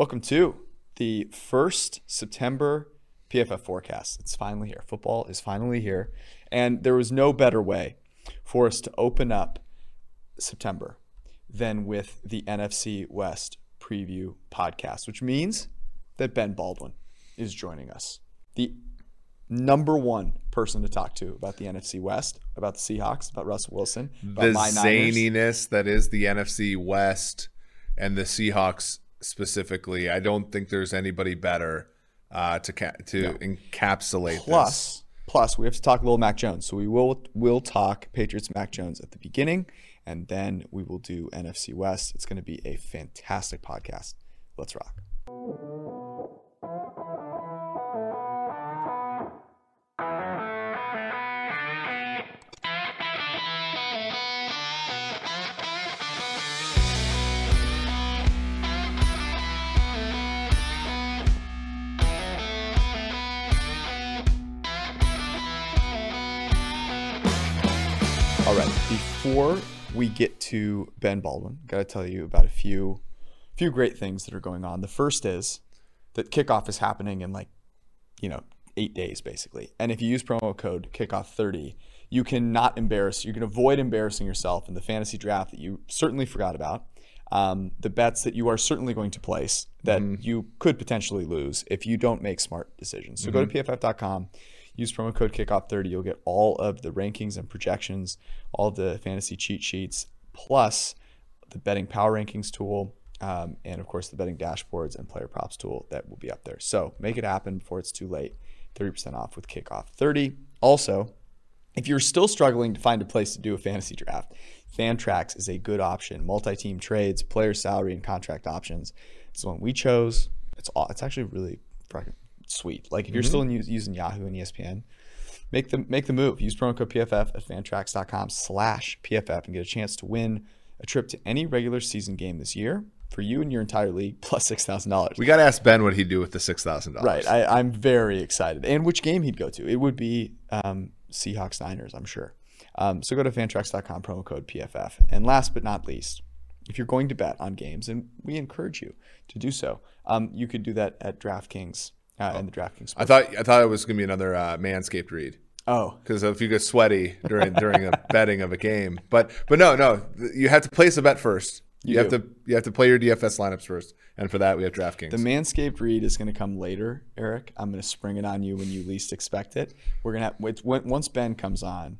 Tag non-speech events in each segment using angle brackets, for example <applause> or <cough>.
Welcome to the first September PFF forecast. It's finally here. Football is finally here. And there was no better way for us to open up September than with the NFC West preview podcast, which means that Ben Baldwin is joining us. The number one person to talk to about the NFC West, about the Seahawks, about Russell Wilson, about the my Niners. zaniness that is the NFC West and the Seahawks specifically. I don't think there's anybody better uh, to ca- to encapsulate Plus, this. plus we have to talk a little Mac Jones. So we will will talk Patriots Mac Jones at the beginning, and then we will do NFC West. It's going to be a fantastic podcast. Let's rock. Before we get to Ben Baldwin, got to tell you about a few few great things that are going on. The first is that kickoff is happening in like, you know, 8 days basically. And if you use promo code kickoff30, you can not embarrass, you can avoid embarrassing yourself in the fantasy draft that you certainly forgot about. Um, the bets that you are certainly going to place that you could potentially lose if you don't make smart decisions. So go to pff.com, use promo code kickoff30. You'll get all of the rankings and projections, all the fantasy cheat sheets, plus the betting power rankings tool, um, and of course the betting dashboards and player props tool that will be up there. So make it happen before it's too late. 30% off with kickoff 30. Also, if you're still struggling to find a place to do a fantasy draft, Fantrax is a good option. Multi-team trades, player salary, and contract options. It's the one we chose. It's all. It's actually really sweet. Like if you're still in, using Yahoo and ESPN, make the make the move. Use promo code PFF at fantrax.com slash PFF and get a chance to win a trip to any regular season game this year for you and your entire league plus six thousand dollars. We got to ask Ben what he'd do with the six thousand Right. dollars. I, I'm very excited. And which game he'd go to. It would be um, Seahawks Niners, I'm sure. Um, so go to fantrax.com, promo code PFF. And last but not least, if you're going to bet on games, and we encourage you to do so, um, you could do that at DraftKings uh, and the DraftKings. I thought I thought it was gonna be another uh, Manscaped read oh, because if you get sweaty during during a <laughs> betting of a game, but but no no you have to place a bet first. You, You have to you have to play your DFS lineups first, and for that we have DraftKings. the Manscaped read is going to come later, Eric. I'm going to spring it on you when you least expect it. We're going to have, once Ben comes on,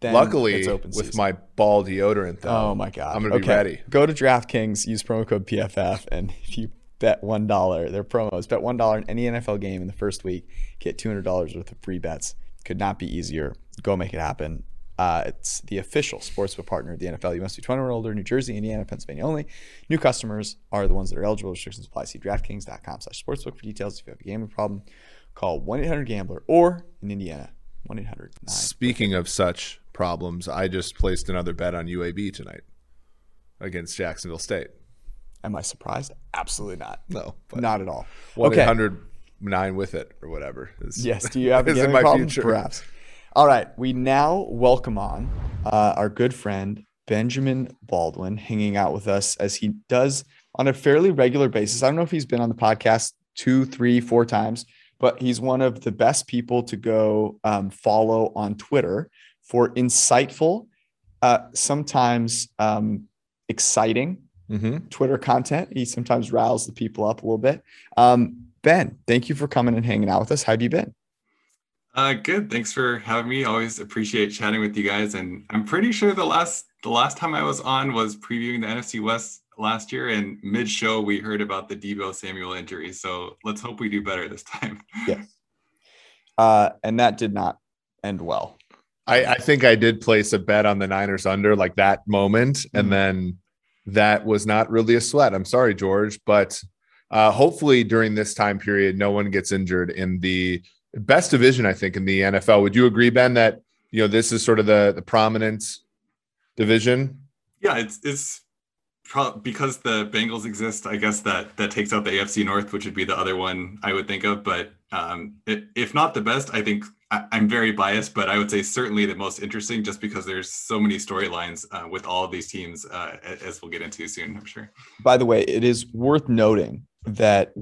then Luckily, it's open with my ball deodorant, though, Oh my god! I'm gonna be Okay. ready. Go to DraftKings, use promo code PFF, and <laughs> if you bet one dollar, their promos bet one dollar in any NFL game in the first week, get two hundred dollars worth of free bets. Could not be easier. Go make it happen. Uh, it's the official sportsbook partner of the NFL. You must be 21 or older, New Jersey, Indiana, Pennsylvania only. New customers are the ones that are eligible. Restrictions apply. See DraftKings.com slash sportsbook for details. If you have a gambling problem, call 1-800-GAMBLER or in Indiana 1-800-9. Speaking of such problems, I just placed another bet on UAB tonight against Jacksonville State. Am I surprised? Absolutely not. No, but Not at all. one Okay. eight hundred nine with it or whatever. is- Yes. Do you have a gambling problem? future. Perhaps. All right. We now welcome on uh, our good friend Benjamin Baldwin, hanging out with us as he does on a fairly regular basis. I don't know if he's been on the podcast two, three, four times, but he's one of the best people to go um, follow on Twitter for insightful, uh, sometimes um, exciting Mhm. Twitter content. He sometimes riles the people up a little bit. Um, ben, thank you for coming and hanging out with us. How have you been? Uh, good. Thanks for having me. Always appreciate chatting with you guys. And I'm pretty sure the last the last time I was on was previewing the NFC West last year, and mid show we heard about the Debo Samuel injury. So let's hope we do better this time. <laughs> Uh, and that did not end well. I, I think I did place a bet on the Niners under like that moment, Mhm. and then that was not really a sweat. I'm sorry, George, but uh, hopefully during this time period, no one gets injured in the best division. I think in the NFL. Would you agree, Ben, that you know this is sort of the the prominent division? Yeah, it's it's pro- because the Bengals exist. I guess that that takes out the AFC North, which would be the other one I would think of. But um, i if not the best, I think I, I'm very biased, but I would say certainly the most interesting, just because there's so many storylines uh, with all of these teams, uh, as we'll get into soon. I'm sure. By the way, it is worth noting that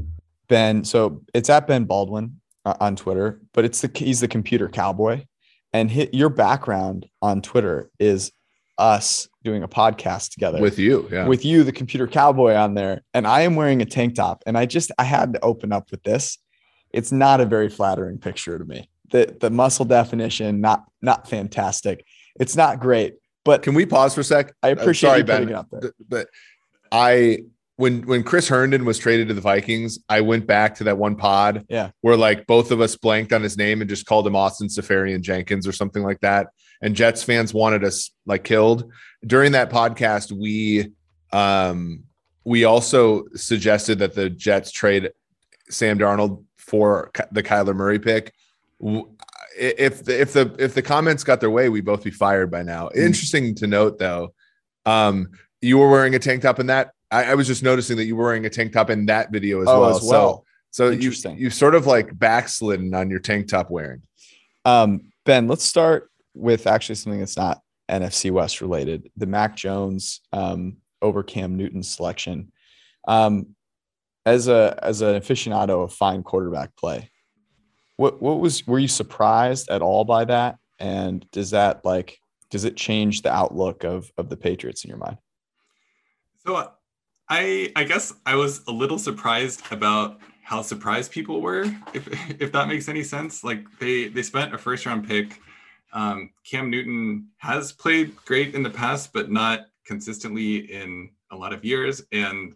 Ben. So it's at Ben Baldwin uh, on Twitter, but it's the he's the computer cowboy, and hit your background on Twitter is us doing a podcast together with you, yeah. with you, the computer cowboy on there, and I am wearing a tank top, and I just I had to open up with this. It's not a very flattering picture to me. The the muscle definition not not fantastic. It's not great, but can we pause for a sec? I appreciate sorry, you putting ben, it up there. But I when when Chris Herndon was traded to the Vikings, I went back to that one pod yeah. where like both of us blanked on his name and just called him Austin Seferian-Jenkins or something like that. And Jets fans wanted us like killed. During that podcast, we um we also suggested that the Jets trade Sam Darnold for the Kyler Murray pick. If the, if the if the comments got their way, we'd both be fired by now. Mm. Interesting to note though. Um, you were wearing a tank top in that I, I, was just noticing that you were wearing a tank top in that video as oh, well. As well. So, so you you sort of like backslidden on your tank top wearing. Um, ben, let's start with actually something that's not NFC West related. The Mac Jones um, over Cam Newton selection. Um, as a as an aficionado of fine quarterback play, what what was were you surprised at all by that? And does that like does it change the outlook of of the Patriots in your mind? So I I guess I was a little surprised about how surprised people were, if <laughs> if that makes any sense. Like they they spent a first round pick. Um, Cam Newton has played great in the past, but not consistently in a lot of years. And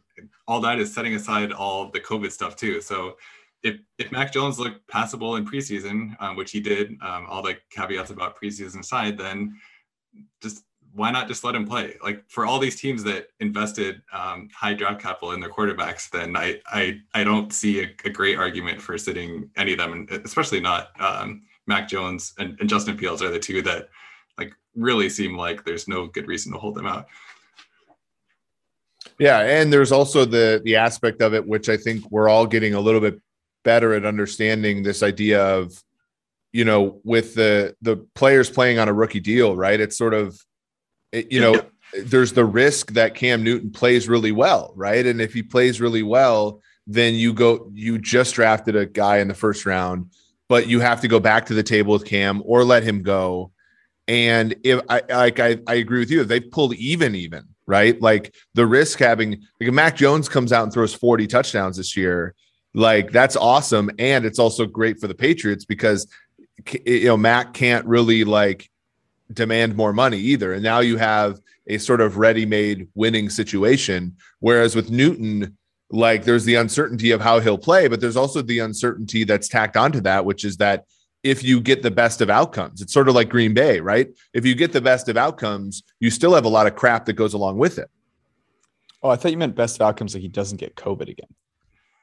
all that is setting aside all the COVID stuff too. So if if Mac Jones looked passable in preseason, um, which he did, um, all the caveats about preseason aside, then just why not just let him play? Like for all these teams that invested um, high draft capital in their quarterbacks, then I I, I don't see a, a great argument for sitting any of them, and especially not um, Mac Jones and, and Justin Fields are the two that like really seem like there's no good reason to hold them out. Yeah, and there's also the the aspect of it which I think we're all getting a little bit better at understanding this idea of you know with the the players playing on a rookie deal, right? It's sort of you know, there's the risk that Cam Newton plays really well, right? And if he plays really well, then you go, you just drafted a guy in the first round, but you have to go back to the table with Cam or let him go. And if I like, I, I agree with you. If they've pulled even, even right, like the risk having like if Mac Jones comes out and throws 40 touchdowns this year, like that's awesome, and it's also great for the Patriots because you know Mac can't really like demand more money either. And now you have a sort of ready-made winning situation. Whereas with Newton, like there's the uncertainty of how he'll play, but there's also the uncertainty that's tacked onto that, which is that if you get the best of outcomes, it's sort of like Green Bay, right? If you get the best of outcomes, you still have a lot of crap that goes along with it. Oh, I thought you meant best of outcomes like he doesn't get COVID again.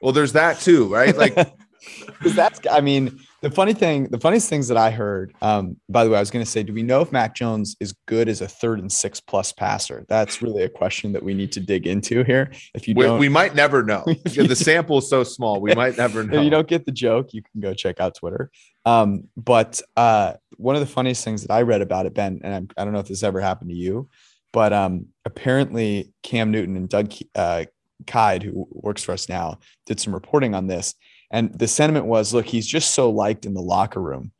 Well, there's that too, right? Like <laughs> because that's i mean the funny thing the funniest things that i heard um, by the way i was going to say do we know if mac jones is good as a third and six plus passer? That's really a question that we need to dig into here. If you don't we, we might never know. <laughs> The sample is so small we might never know <laughs> if you don't get the joke you can go check out twitter. Um, but uh, one of the funniest things that i read about it ben and I'm, i do not know if this ever happened to you but um, apparently cam newton and doug uh, Kyed, who works for us now, did some reporting on this and the sentiment was, look, he's just so liked in the locker room,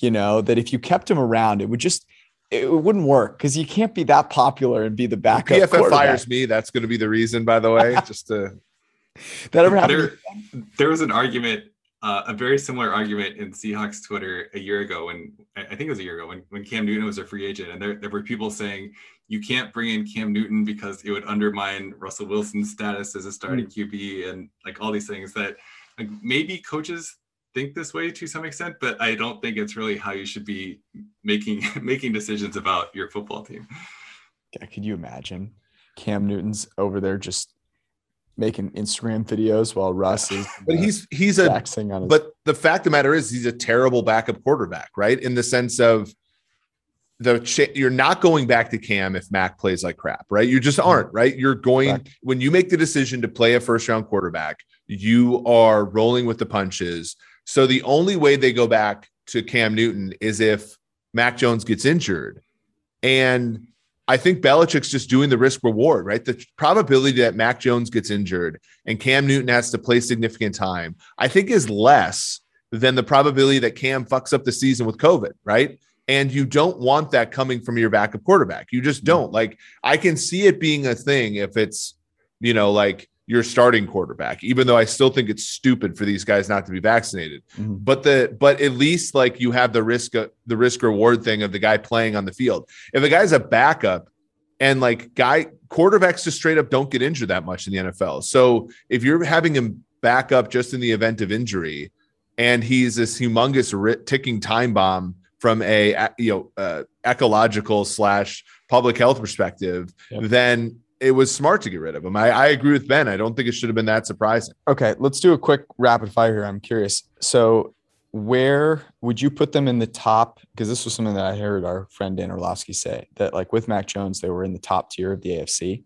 you know, that if you kept him around, it would just it wouldn't work because you can't be that popular and be the backup. If PFF fires me, that's going to be the reason, by the way. <laughs> just to that ever happened. There, there was an argument, uh, a very similar argument in Seahawks Twitter a year ago when I think it was a year ago when, when Cam Newton was a free agent, and there, there were people saying you can't bring in Cam Newton because it would undermine Russell Wilson's status as a starting mm-hmm. QB and like all these things that like maybe coaches think this way to some extent, but I don't think it's really how you should be making <laughs> making decisions about your football team. Yeah, could you imagine Cam Newton's over there just making Instagram videos while Russ is <sighs> but he's he's a on his- but the fact of the matter is he's a terrible backup quarterback, right? In the sense of the you're not going back to Cam if Mac plays like crap, right? You just aren't, mm-hmm. right? You're going when you make the decision to play a first round quarterback, you are rolling with the punches. So the only way they go back to Cam Newton is if Mac Jones gets injured. And I think Belichick's just doing the risk reward, right? The probability that Mac Jones gets injured and Cam Newton has to play significant time, I think is less than the probability that Cam fucks up the season with COVID, right? And you don't want that coming from your backup quarterback. You just don't. Like, I can see it being a thing if it's, you know, like your starting quarterback, even though I still think it's stupid for these guys not to be vaccinated. Mm-hmm. But the but at least like you have the risk of the risk reward thing of the guy playing on the field. If a guy's a backup and like guy quarterbacks just straight up don't get injured that much in the NFL. So if you're having him back up just in the event of injury, and he's this humongous ticking time bomb from a you know uh, ecological slash public health perspective, yep. then it was smart to get rid of him. I, I agree with Ben. I don't think it should have been that surprising. Okay, let's do a quick rapid fire here. I'm curious. So, where would you put them in the top? Because this was something that I heard our friend Dan Orlovsky say that, like with Mac Jones, they were in the top tier of the AFC.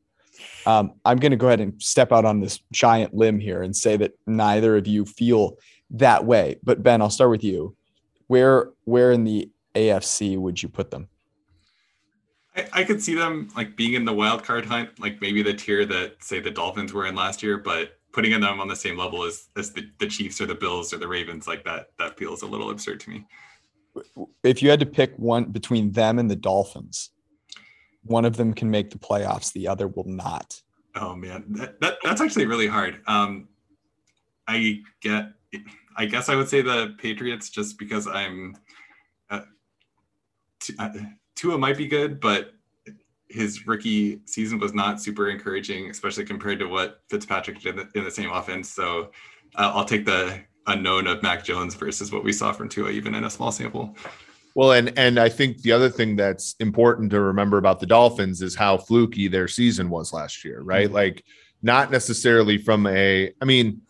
Um, I'm going to go ahead and step out on this giant limb here and say that neither of you feel that way. But Ben, I'll start with you. Where where in the AFC would you put them? I, I could see them like being in the wild card hunt, like maybe the tier that say the Dolphins were in last year, but putting them on the same level as as the, the Chiefs or the Bills or the Ravens, like that, that feels a little absurd to me. If you had to pick one between them and the Dolphins, one of them can make the playoffs, the other will not. Oh man, that, that that's actually really hard. Um, I get, I guess I would say the Patriots just because I'm. Uh, t- uh, Tua might be good, but his rookie season was not super encouraging, especially compared to what Fitzpatrick did in the same offense. So uh, I'll take the unknown of Mac Jones versus what we saw from Tua, even in a small sample. Well, and and I think the other thing that's important to remember about the Dolphins is how fluky their season was last year, right? Mm-hmm. Like not necessarily from a, I mean,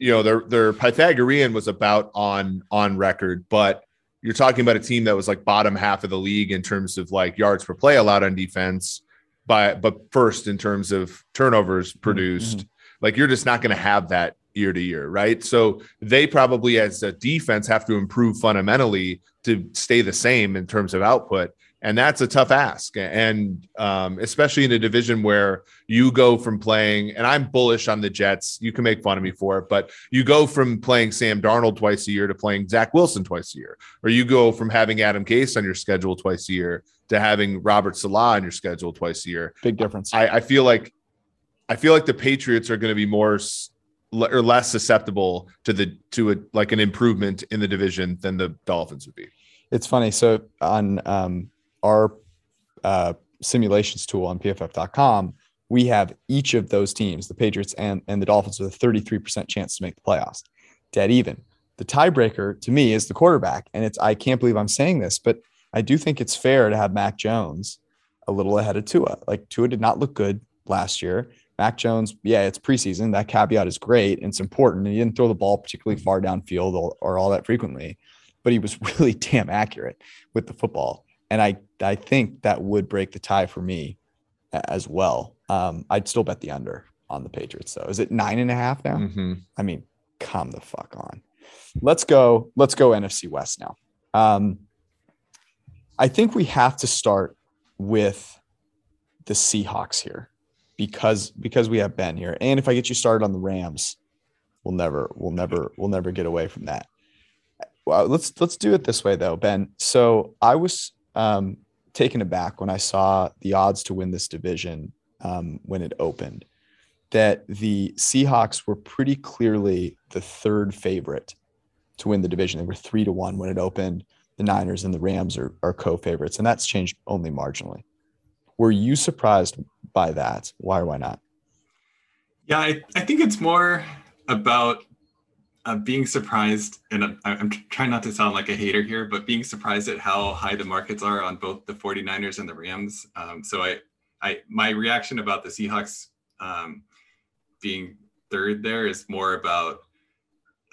you know, their their Pythagorean was about on on record, but you're talking about a team that was like bottom half of the league in terms of like yards per play allowed on defense, but but first in terms of turnovers mm-hmm. produced. Mm-hmm. Like you're just not going to have that year to year, right? So they probably as a defense have to improve fundamentally to stay the same in terms of output and that's a tough ask. And um, especially in a division where you go from playing and i'm bullish on the jets you can make fun of me for it but you go from playing sam darnold twice a year to playing zach wilson twice a year or you go from having adam gase on your schedule twice a year to having robert saleh on your schedule twice a year. Big difference. I, I feel like i feel like the patriots are going to be more or less susceptible to the to a like an improvement in the division than the dolphins would be. It's funny. So on um our uh, simulations tool on pff.com, we have each of those teams, the Patriots and, and the Dolphins, with a 33% chance to make the playoffs. Dead even. The tiebreaker to me is the quarterback. And it's, I can't believe I'm saying this, but I do think it's fair to have Mac Jones a little ahead of Tua. Like Tua did not look good last year. Mac Jones, yeah, it's preseason. That caveat is great and it's important. And he didn't throw the ball particularly far downfield or, or all that frequently, but he was <laughs> really damn accurate with the football and I I think that would break the tie for me as well. Um, I'd still bet the under on the Patriots though. Is it nine and a half now? Mm-hmm. I mean, come the fuck on. Let's go. Let's go NFC West now. Um, I think we have to start with the Seahawks here because because we have Ben here, and if I get you started on the Rams, we'll never we'll never we'll never get away from that. Well, let's let's do it this way though, Ben. So I was um, taken aback when I saw the odds to win this division um, when it opened. That the Seahawks were pretty clearly the third favorite to win the division. They were three to one when it opened. The Niners and the Rams are, are co favorites, and that's changed only marginally. Were you surprised by that? Why or why not? Yeah, I, I think it's more about uh, being surprised, and I'm trying not to sound like a hater here, but being surprised at how high the markets are on both the 49ers and the Rams. Um, so I, I, my reaction about the Seahawks um, being third there is more about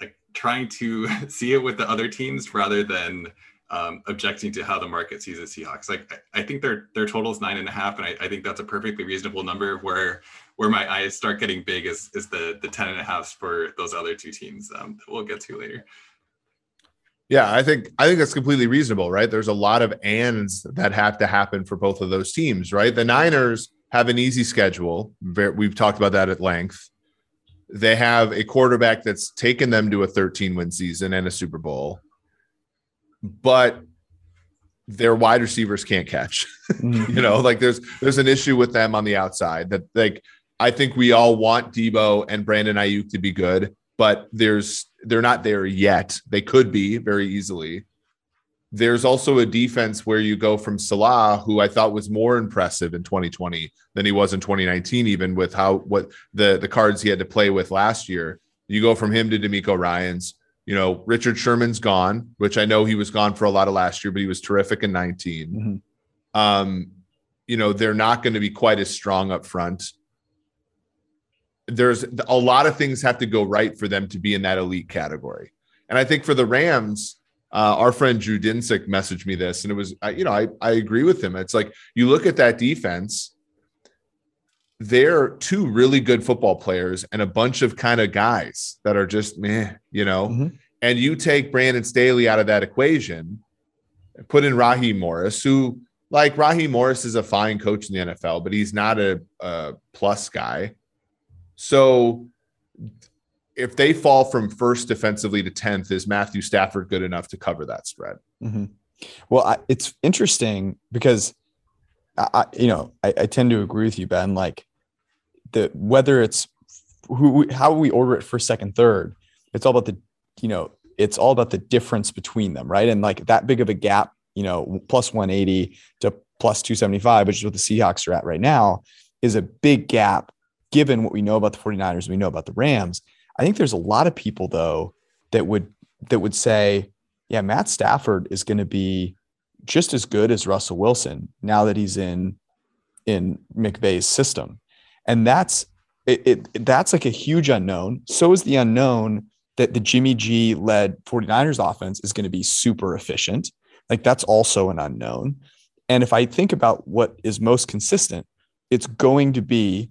like trying to <laughs> see it with the other teams rather than um, objecting to how the market sees the Seahawks. Like I, think their their total is nine and a half, and I, I think that's a perfectly reasonable number. Where where my eyes start getting big is is the the 10 and a half for those other two teams um, that we'll get to later. Yeah, I think I think that's completely reasonable, right? There's a lot of ands that have to happen for both of those teams, right? The Niners have an easy schedule. We've talked about that at length. They have a quarterback that's taken them to a 13 win season and a Super Bowl, but their wide receivers can't catch. <laughs> Mm-hmm. you know, like there's there's an issue with them on the outside that like I think we all want Debo and Brandon Aiyuk to be good, but there's they're not there yet. They could be very easily. There's also a defense where you go from Saleh, who I thought was more impressive in 2020 than he was in 2019, even with how what the the cards he had to play with last year. You go from him to DeMeco Ryans. You know, Richard Sherman's gone, which I know he was gone for a lot of last year, but he was terrific in 19. Mm-hmm. Um, you know, they're not going to be quite as strong up front. There's a lot of things have to go right for them to be in that elite category. And I think for the Rams, uh, our friend Drew Dinsick messaged me this, and it was, you know, I, I agree with him. It's like you look at that defense, they're two really good football players and a bunch of kind of guys that are just meh, you know. Mm-hmm. And you take Brandon Staley out of that equation, put in Raheem Morris, who, like, Raheem Morris is a fine coach in the NFL, but he's not a, a plus guy. So if they fall from first defensively to 10th, is Matthew Stafford good enough to cover that spread? Mm-hmm. Well, I, it's interesting because I, you know, I, I, tend to agree with you, Ben. Like the whether it's who how we order it for second, third, it's all about the you know, it's all about the difference between them, right? And like that big of a gap, you know, plus 180 to plus 275, which is what the Seahawks are at right now, is a big gap given what we know about the 49ers, we know about the Rams. I think there's a lot of people though that would that would say, yeah, Matt Stafford is going to be just as good as Russell Wilson now that he's in in McVay's system. And that's it, it that's like a huge unknown. So is the unknown that the Jimmy G led 49ers offense is going to be super efficient. Like that's also an unknown. And if I think about what is most consistent, it's going to be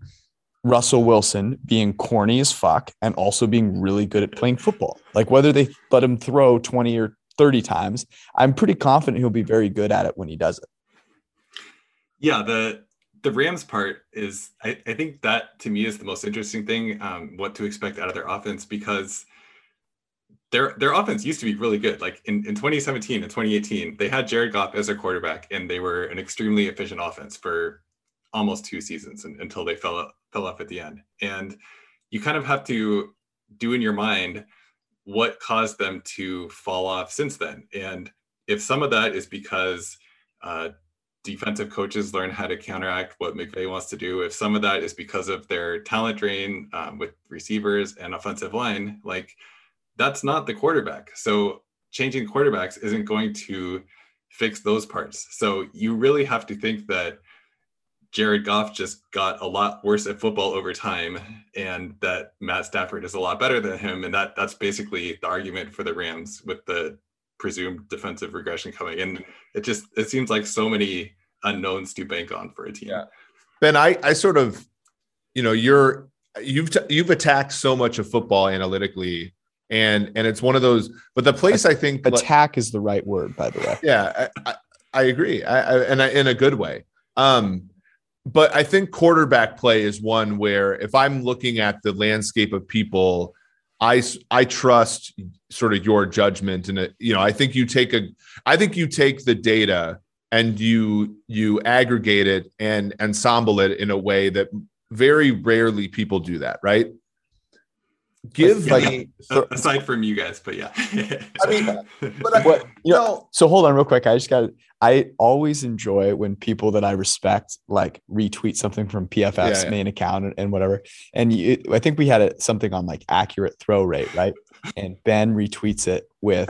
Russell Wilson being corny as fuck and also being really good at playing football. Like whether they let him throw 20 or 30 times, I'm pretty confident he'll be very good at it when he does it. Yeah, the the Rams part is I, I think that to me is the most interesting thing, um, what to expect out of their offense because their their offense used to be really good. Like in, in 2017 and 2018, they had Jared Goff as their quarterback, and they were an extremely efficient offense for almost two seasons until they fell fell off at the end. And you kind of have to do in your mind what caused them to fall off since then. And if some of that is because uh, defensive coaches learn how to counteract what McVay wants to do, if some of that is because of their talent drain um, with receivers and offensive line, like that's not the quarterback. So changing quarterbacks isn't going to fix those parts. So you really have to think that Jared Goff just got a lot worse at football over time, and that Matt Stafford is a lot better than him, and that that's basically the argument for the Rams with the presumed defensive regression coming. And it just it seems like so many unknowns to bank on for a team. Yeah. Ben, I I sort of, you know, you're you've t- you've attacked so much of football analytically and and it's one of those but the place i think attack like, is the right word by the way yeah i, I, I agree I, I, and I, in a good way um but I think quarterback play is one where if I'm looking at the landscape of people, I I trust sort of your judgment and uh, you know I think you take a I think you take the data and you you aggregate it and ensemble it in a way that very rarely people do that right give yeah, me so, aside from you guys but yeah. <laughs> I mean but I, what, you know, so hold on real quick. I just got i always enjoy when people that i respect like retweet something from pff's yeah, main account and, and, whatever. And you, i think we had a, something on like accurate throw rate right? And Ben retweets it with,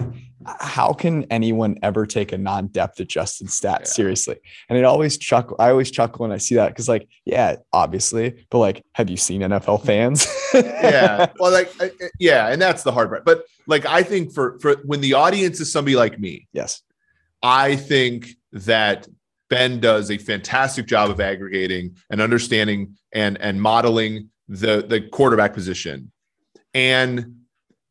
"How can anyone ever take a non-depth adjusted stat yeah. seriously?" And it always chuckle. I always chuckle when I see that because, like, yeah, obviously, but like, have you seen NFL fans? <laughs> yeah, well, like, yeah, and that's the hard part. But like, I think for for when the audience is somebody like me, yes, I think that Ben does a fantastic job of aggregating and understanding and and modeling the the quarterback position. And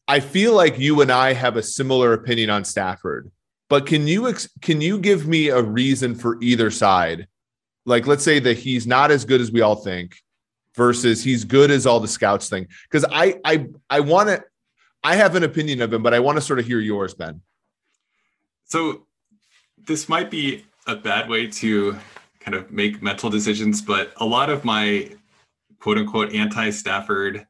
I feel like you and I have a similar opinion on Stafford, but can you ex- can you give me a reason for either side? Like, let's say that he's not as good as we all think, versus he's good as all the scouts think. Because I I I want to, I have an opinion of him, but I want to sort of hear yours, Ben. So this might be a bad way to kind of make mental decisions, but a lot of my quote unquote anti Stafford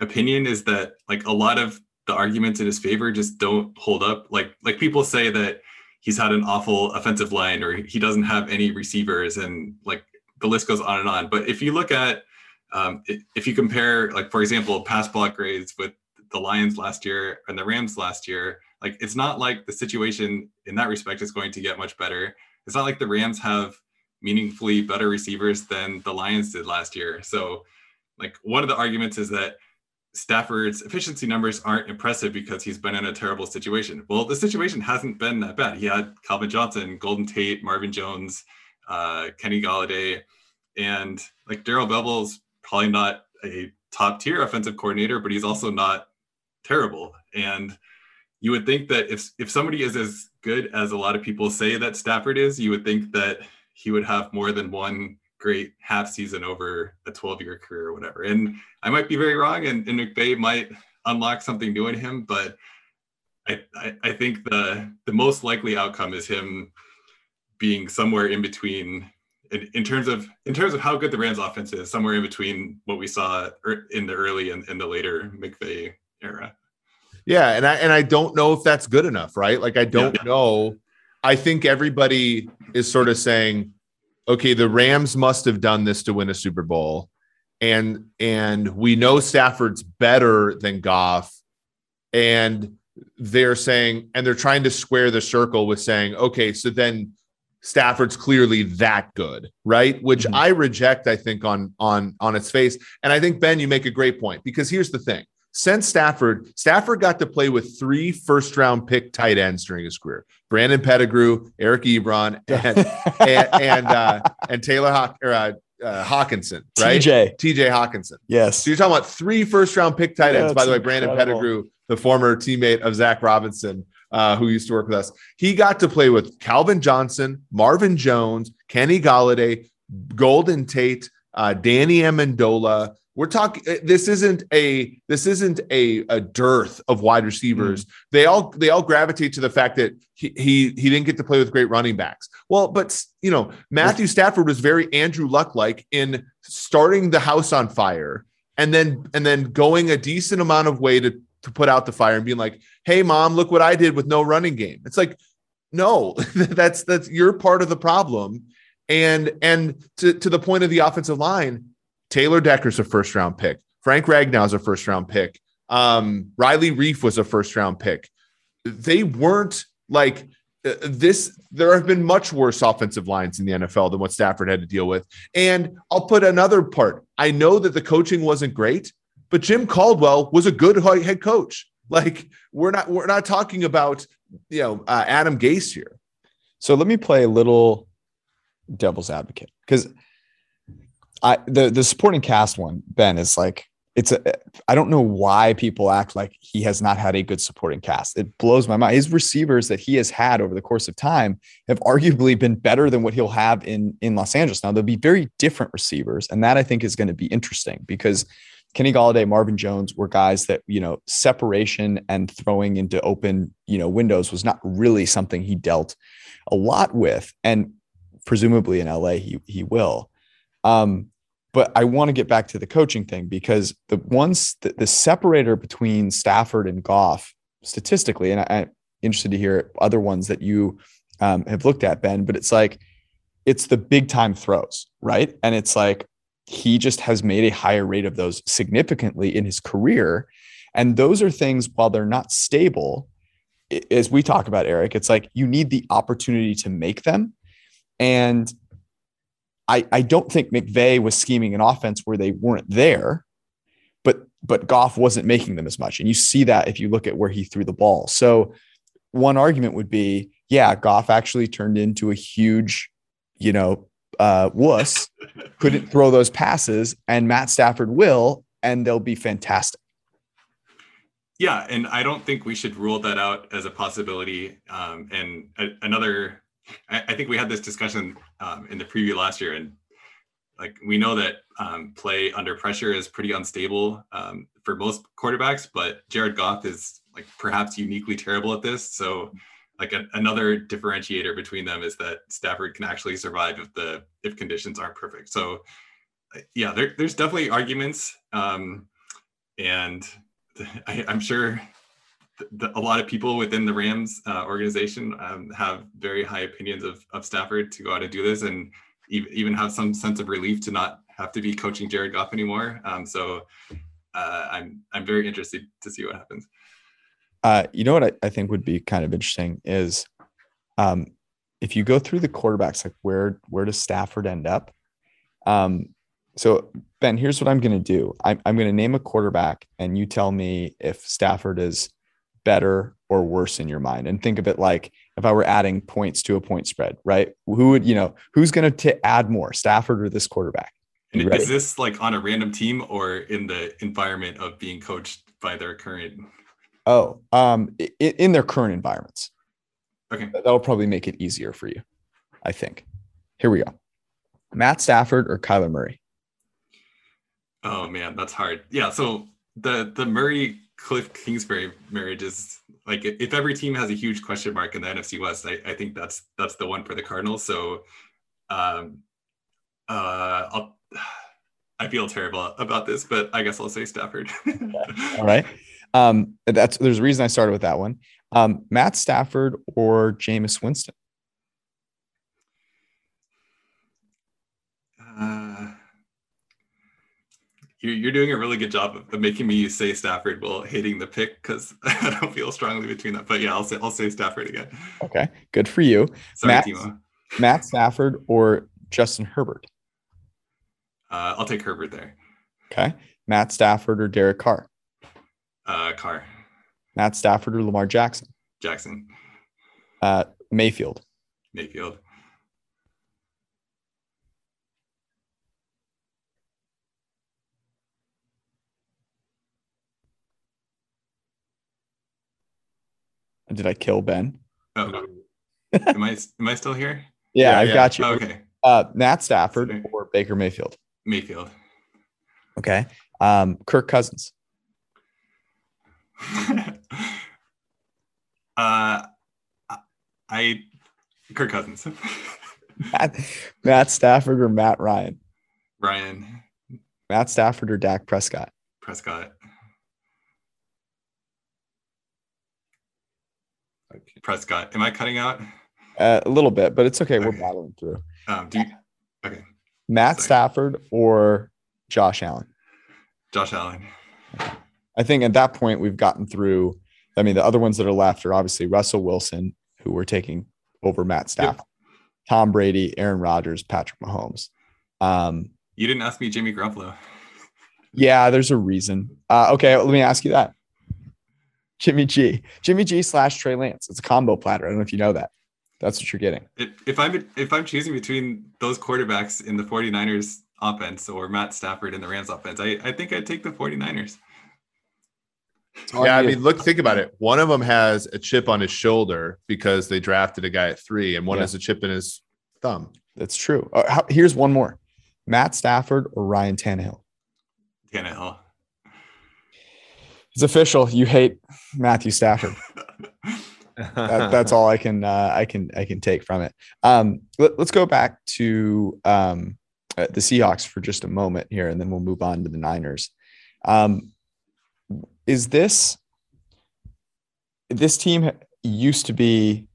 opinion is that like a lot of the arguments in his favor just don't hold up. Like like people say that he's had an awful offensive line or he doesn't have any receivers and like the list goes on and on. But if you look at um, if you compare like for example pass block grades with the Lions last year and the Rams last year, like it's not like the situation in that respect is going to get much better. It's not like the Rams have meaningfully better receivers than the Lions did last year. So like one of the arguments is that Stafford's efficiency numbers aren't impressive because he's been in a terrible situation. Well, the situation hasn't been that bad. He had Calvin Johnson, Golden Tate, Marvin Jones, uh, Kenny Golladay, and like Darrell Bevell's probably not a top tier offensive coordinator, but he's also not terrible. And you would think that if if somebody is as good as a lot of people say that Stafford is, you would think that he would have more than one great half season over a 12 year career or whatever. And I might be very wrong, and, and McVay might unlock something new in him, but I, I, I think the the most likely outcome is him being somewhere in between in, in, terms of in terms of how good the Rams offense is, somewhere in between what we saw er, in the early and, in the later McVay era. Yeah, and I and I don't know if that's good enough, right? Like I don't yeah. know. I think everybody is sort of saying okay, the Rams must have done this to win a Super Bowl. And and we know Stafford's better than Goff. And they're saying, and they're trying to square the circle with saying, okay, so then Stafford's clearly that good, right? Which mm-hmm. I reject, I think, on on on its face. And I think Ben, you make a great point because here's the thing: since Stafford, Stafford got to play with three first round pick tight ends during his career. Brandon Pettigrew, Eric Ebron, and and and, uh, and Taylor Hawk, or, uh, uh, Hockenson, right? TJ. TJ Hockenson. Yes. So you're talking about three first round pick tight ends. Yeah, By the way, Brandon incredible. Pettigrew, the former teammate of Zach Robinson, uh, who used to work with us, he got to play with Calvin Johnson, Marvin Jones, Kenny Golladay, Golden Tate, uh, Danny Amendola, we're talking. Eh, this isn't a this isn't a, a dearth of wide receivers. Mm. They all they all gravitate to the fact that he, he he didn't get to play with great running backs. Well, but you know Matthew Stafford was very Andrew Luck like in starting the house on fire and then and then going a decent amount of way to to put out the fire and being like, "Hey, mom, look what I did with no running game." It's like, no, <laughs> that's that's you're part of the problem. And and to to the point of the offensive line Taylor Decker's a first round pick. Frank Ragnow's a first round pick. Um, Riley Reiff was a first round pick. They weren't like uh, this. There have been much worse offensive lines in the NFL than what Stafford had to deal with. And I'll put another part. I know that the coaching wasn't great, but Jim Caldwell was a good head coach. Like we're not we're not talking about you know uh, Adam Gase here. So let me play a little devil's advocate because I the the supporting cast one, Ben, is like it's a I don't know why people act like he has not had a good supporting cast. It blows my mind. His receivers that he has had over the course of time have arguably been better than what he'll have in in Los Angeles. Now they'll be very different receivers, and that I think is going to be interesting because Kenny Golladay, Marvin Jones were guys that you know separation and throwing into open you know windows was not really something he dealt a lot with, and presumably in LA he he will. Um, but I want to get back to the coaching thing because the ones the, the separator between Stafford and Goff statistically, and I, am interested to hear other ones that you um, have looked at, Ben. But it's like it's the big time throws, right? And it's like he just has made a higher rate of those significantly in his career, and those are things while they're not stable. As we talk about Eric, it's like you need the opportunity to make them. And I, I don't think McVay was scheming an offense where they weren't there, but but Goff wasn't making them as much. And you see that if you look at where he threw the ball. So one argument would be, yeah, Goff actually turned into a huge, you know, uh, wuss, couldn't throw those passes, and Matt Stafford will, and they'll be fantastic. yeah, and I don't think we should rule that out as a possibility. Um, and a, another, I, I, think we had this discussion um, in the preview last year, and like we know that um, play under pressure is pretty unstable um, for most quarterbacks, but Jared Goff is like perhaps uniquely terrible at this. So like a, another differentiator between them is that Stafford can actually survive if the if conditions aren't perfect. So yeah, there, there's definitely arguments, um, and <laughs> I, am sure the, a lot of people within the Rams uh, organization um, have very high opinions of, of Stafford to go out and do this, and even have some sense of relief to not have to be coaching Jared Goff anymore. Um, so uh, I'm I'm very interested to see what happens. Uh, you know what I, I, think would be kind of interesting is um, if you go through the quarterbacks, like where where does Stafford end up? Um, so Ben, here's what I'm going to do. I'm, I'm going to name a quarterback, and you tell me if Stafford is better or worse in your mind. And think of it like if I were adding points to a point spread, right? Who would you know who's going to add more, Stafford or this quarterback? Is this like on a random team or in the environment of being coached by their current? Oh, um, in, in their current environments. Okay, that'll probably make it easier for you. I think. Here we go. Matt Stafford or Kyler Murray? Oh man, that's hard. Yeah, so the the Murray Kliff Kingsbury marriage is like if every team has a huge question mark in the NFC West, I, I think that's that's the one for the Cardinals. So um uh I'll I feel terrible about this, but I guess I'll say Stafford. <laughs> All right. Um that's there's a reason I started with that one. Um Matt Stafford or Jameis Winston? You're, you're doing a really good job of, making me say Stafford while hating the pick because <laughs> I don't feel strongly between that. But yeah, I'll say I'll say Stafford again. Okay, good for you. Sorry, Matt, Timo. Matt Stafford or Justin Herbert? Uh, I'll take Herbert there. Okay, Matt Stafford or Derek Carr? Uh, Carr. Matt Stafford or Lamar Jackson? Jackson. Uh, Mayfield. Mayfield. Did I kill Ben? Oh, <laughs> am I am I still here? Yeah, yeah I've yeah. got you. Oh, okay. Uh, Matt Stafford Sorry. or Baker Mayfield? Mayfield. Okay. Um, Kirk Cousins. <laughs> uh, I Kirk Cousins. <laughs> Matt, Matt Stafford or Matt Ryan? Ryan. Matt Stafford or Dak Prescott? Prescott. Prescott. Am I cutting out? Uh, a little bit, but it's okay. okay. We're battling through. Um, do you, okay. Matt Sorry. Stafford or Josh Allen? Josh Allen. I think at that point we've gotten through. I mean, the other ones that are left are obviously Russell Wilson, who we're taking over Matt Stafford, yep. Tom Brady, Aaron Rodgers, Patrick Mahomes. Um, you didn't ask me Jimmy Garoppolo. yeah, there's a reason. Uh, okay, let me ask you that. Jimmy G. Jimmy G slash Trey Lance. It's a combo platter. I don't know if you know that. That's what you're getting. If I'm if I'm choosing between those quarterbacks in the 49ers offense or Matt Stafford in the Rams offense, I, I think I'd take the 49ers. Yeah, I mean, look, think about it. One of them has a chip on his shoulder because they drafted a guy at three, and one yeah. has a chip in his thumb. That's true. Uh, how, here's one more: Matt Stafford or Ryan Tannehill. Tannehill. It's official. You hate Matthew Stafford. <laughs> that, that's all I can uh, I can I can take from it. Um, let, us go back to um, uh, the Seahawks for just a moment here, and then we'll move on to the Niners. Um, is this this team used to be,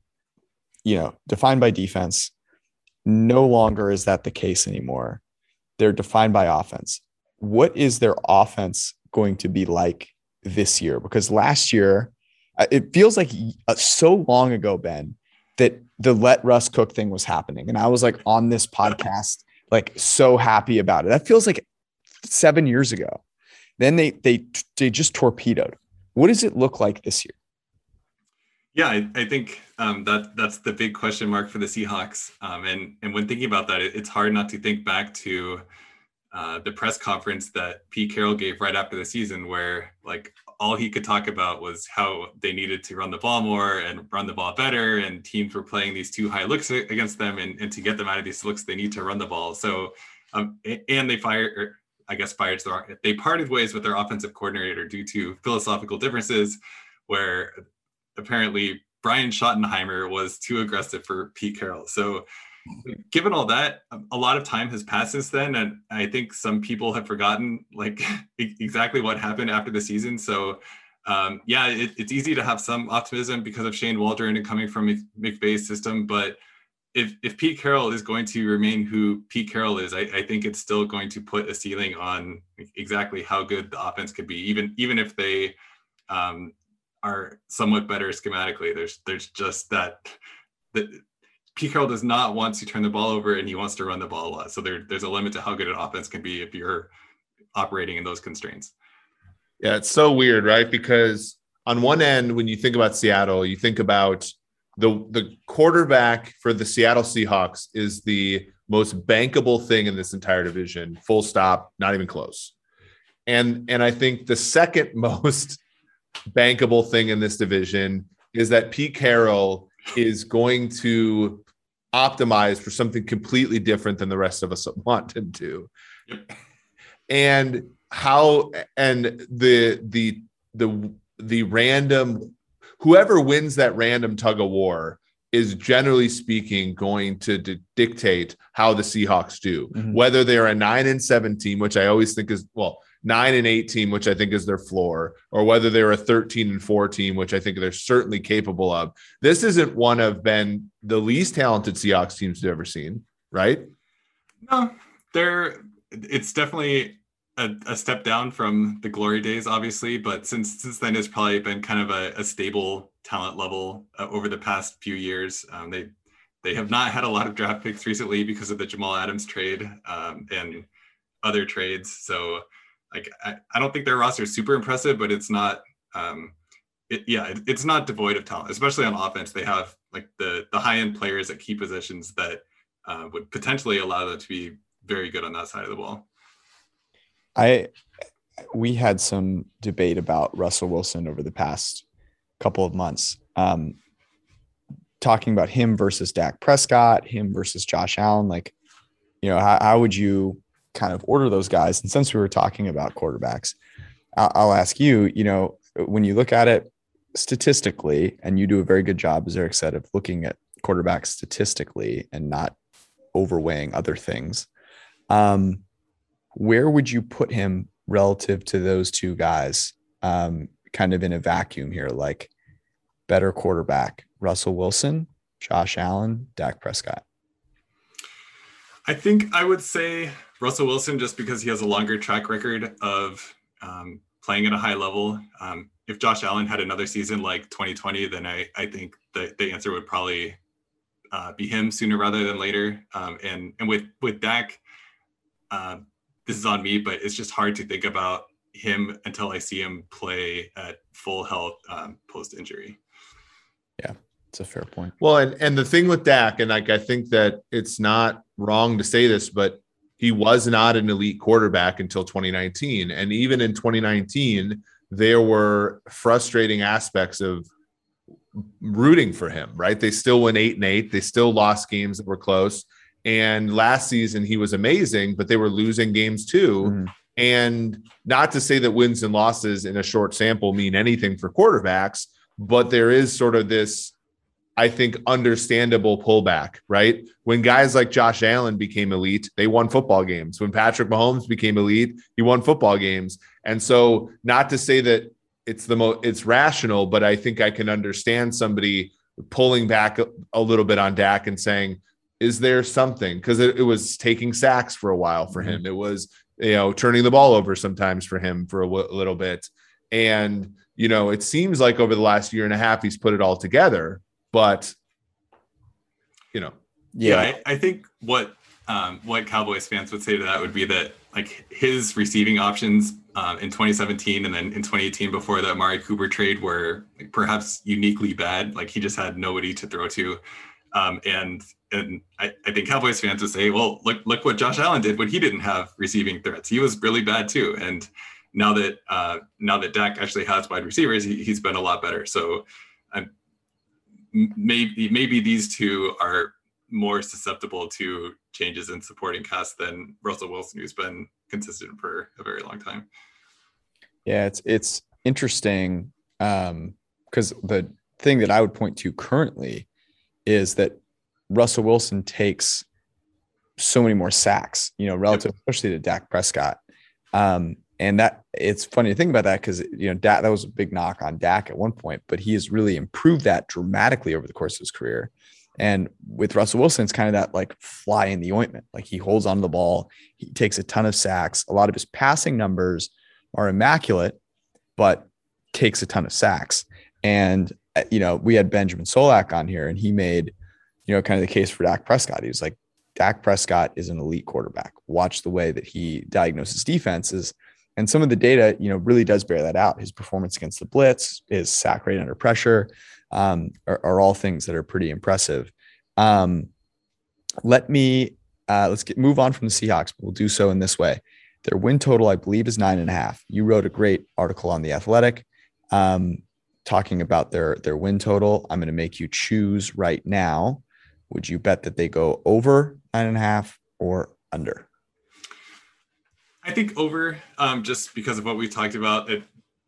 you know, defined by defense? No longer is that the case anymore. They're defined by offense. What is their offense going to be like this year because last year uh, it feels like uh, so long ago, Ben, that the let Russ cook thing was happening. And I was like on this podcast, like so happy about it. That feels like seven years ago. Then they they they just torpedoed. What does it look like this year? Yeah, I, I think um, that that's the big question mark for the Seahawks. Um, and and when thinking about that, it, it's hard not to think back to uh, the press conference that Pete Carroll gave right after the season, where like all he could talk about was how they needed to run the ball more and run the ball better. And teams were playing these two high looks against them. And, and to get them out of these looks, they need to run the ball. So, um, and they fired, I guess fired the wrong, they parted ways with their offensive coordinator due to philosophical differences where apparently Brian Schottenheimer was too aggressive for Pete Carroll. So given all that, a lot of time has passed since then, and I think some people have forgotten like <laughs> exactly what happened after the season. So, um, yeah, it, it's easy to have some optimism because of Shane Waldron and coming from McVay's system, but if if Pete Carroll is going to remain who Pete Carroll is, I, I think it's still going to put a ceiling on exactly how good the offense could be, even even if they um, are somewhat better schematically. There's there's just that that Pete Carroll does not want to turn the ball over and he wants to run the ball a lot. So there, there's a limit to how good an offense can be if you're operating in those constraints. Yeah, it's so weird, right? Because on one end, when you think about Seattle, you think about the the quarterback for the Seattle Seahawks is the most bankable thing in this entire division. Full stop, not even close. And and I think the second <laughs> most bankable thing in this division is that Pete Carroll is going to optimize for something completely different than the rest of us <laughs> want him to. And how and the the the the random whoever wins that random tug of war is generally speaking going to d- dictate how the Seahawks do. Mm-hmm. Whether they're a 9 and 17, which I always think is well, nine and eight team, which I think is their floor, or whether they're a 13 and four team, which I think they're certainly capable of. This isn't one of been the least talented Seahawks teams you've ever seen, right? No, they're it's definitely a, a, step down from the glory days, obviously, but since since then it's probably been kind of a, a stable talent level uh, over the past few years. Um, they they have not had a lot of draft picks recently because of the Jamal Adams trade um, and other trades. So like I, I don't think their roster is super impressive, but it's not um it, yeah, it, it's not devoid of talent, especially on offense. They have like the the high end players at key positions that uh, would potentially allow them to be very good on that side of the ball. I we had some debate about Russell Wilson over the past couple of months, um, talking about him versus Dak Prescott, him versus Josh Allen. Like, you know, how, how would you kind of order those guys. And since we were talking about quarterbacks, I'll, ask you, you know, when you look at it statistically, and you do a very good job, as Eric said, of looking at quarterbacks statistically and not overweighing other things. Um, where would you put him relative to those two guys? Um, kind of in a vacuum here, like better quarterback, Russell Wilson, Josh Allen, Dak Prescott. I think I would say Russell Wilson, just because he has a longer track record of um, playing at a high level. Um, if Josh Allen had another season like 2020, then I, I think the, the answer would probably uh, be him sooner rather than later. Um, and and with with Dak, uh, this is on me, but it's just hard to think about him until I see him play at full health um, post injury. Yeah, it's a fair point. Well, and and the thing with Dak, and like I think that it's not wrong to say this, but he was not an elite quarterback until 2019. And even in 2019, there were frustrating aspects of rooting for him, right? They still went eight and eight. They still lost games that were close. And last season, he was amazing, but they were losing games too. Mm-hmm. And not to say that wins and losses in a short sample mean anything for quarterbacks, but there is sort of this I think, understandable pullback, right? When guys like Josh Allen became elite, they won football games. When Patrick Mahomes became elite, he won football games. And so, not to say that it's the most it's rational, but I think I can understand somebody pulling back a, a little bit on Dak and saying, is there something? Because it, it, was taking sacks for a while for mm-hmm. him. It was, you know, turning the ball over sometimes for him for a, w- little bit. And, you know, it seems like over the last year and a half, he's put it all together but you know, yeah, yeah I, I, think what um, what Cowboys fans would say to that would be that like his receiving options um, in 2017 and then in 2018 before the Amari Cooper trade were like, perhaps uniquely bad. Like he just had nobody to throw to. Um, and and I, I, think Cowboys fans would say, well, look look what Josh Allen did when he didn't have receiving threats. He was really bad too. And now that uh, now that Dak actually has wide receivers, he, has been a lot better. So I'm maybe maybe these two are more susceptible to changes in supporting cast than Russell Wilson, who's been consistent for a very long time. Yeah, it's it's interesting because um, the thing that I would point to currently is that Russell Wilson takes so many more sacks, you know, relative, yep. especially to Dak Prescott. Um, and that it's funny to think about that because you know Dak, that was a big knock on Dak at one point, but he has really improved that dramatically over the course of his career. And with Russell Wilson, it's kind of that like fly in the ointment. Like he holds on to the ball, he takes a ton of sacks. A lot of his passing numbers are immaculate, but takes a ton of sacks. And uh, you know, we had Benjamin Solak on here, and he made you know kind of the case for Dak Prescott. He was like, Dak Prescott is an elite quarterback. Watch the way that he diagnoses defenses. And some of the data, you know, really does bear that out. His performance against the blitz, his sack rate under pressure, um, are, are, all things that are pretty impressive. Um, let me uh, let's get move on from the Seahawks. We'll do so in this way. Their win total, I believe, is nine and a half. You wrote a great article on the Athletic, um, talking about their their win total. I'm going to make you choose right now. Would you bet that they go over nine and a half or under? I think over, um, just because of what we talked about. It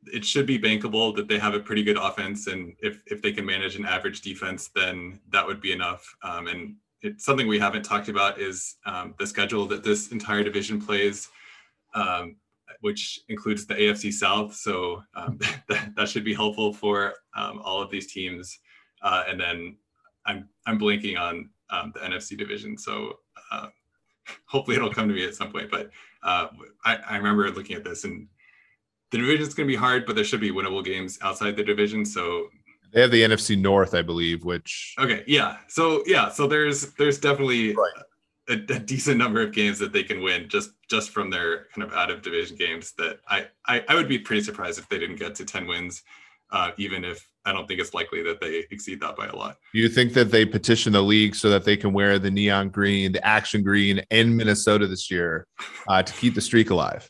it should be bankable that they have a pretty good offense, and if if they can manage an average defense, then that would be enough. Um, and it's something we haven't talked about is um, the schedule that this entire division plays, um, which includes the AFC South. So um, <laughs> that, that should be helpful for um, all of these teams. Uh, and then I'm I'm blanking on the NFC division, so uh, <laughs> hopefully it'll come to me at some point. But uh, I, I remember looking at this, and the division is going to be hard, but there should be winnable games outside the division. So they have the NFC North, I believe, which okay, yeah. So yeah, so there's there's definitely right. a, a, decent number of games that they can win just just from their kind of out of division games. That I I, I would be pretty surprised if they didn't get to ten wins, uh, even if I don't think it's likely that they exceed that by a lot. You think that they petition the league so that they can wear the neon green, the action green in Minnesota this year uh, to keep the streak alive?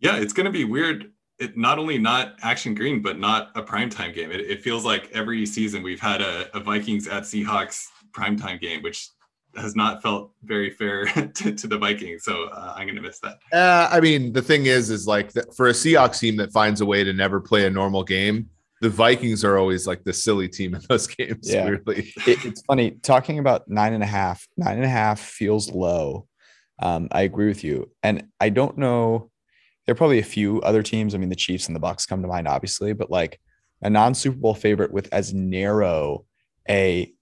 Yeah, it's going to be weird. It not only not action green, but not a primetime game. It, it feels like every season we've had a, a Vikings at Seahawks primetime game, which has not felt very fair <laughs> to, to the Vikings. So uh, I'm going to miss that. Uh, I mean, the thing is, is like the, for a Seahawks team that finds a way to never play a normal game, the Vikings are always like the silly team in those <laughs> games. Yeah. Weirdly. It, it's funny talking about nine and a half. Nine and a half feels low. Um, I agree with you, and I don't know. There are probably a few other teams. I mean, the Chiefs and the Bucks come to mind, obviously, but like a non Super Bowl favorite with as narrow a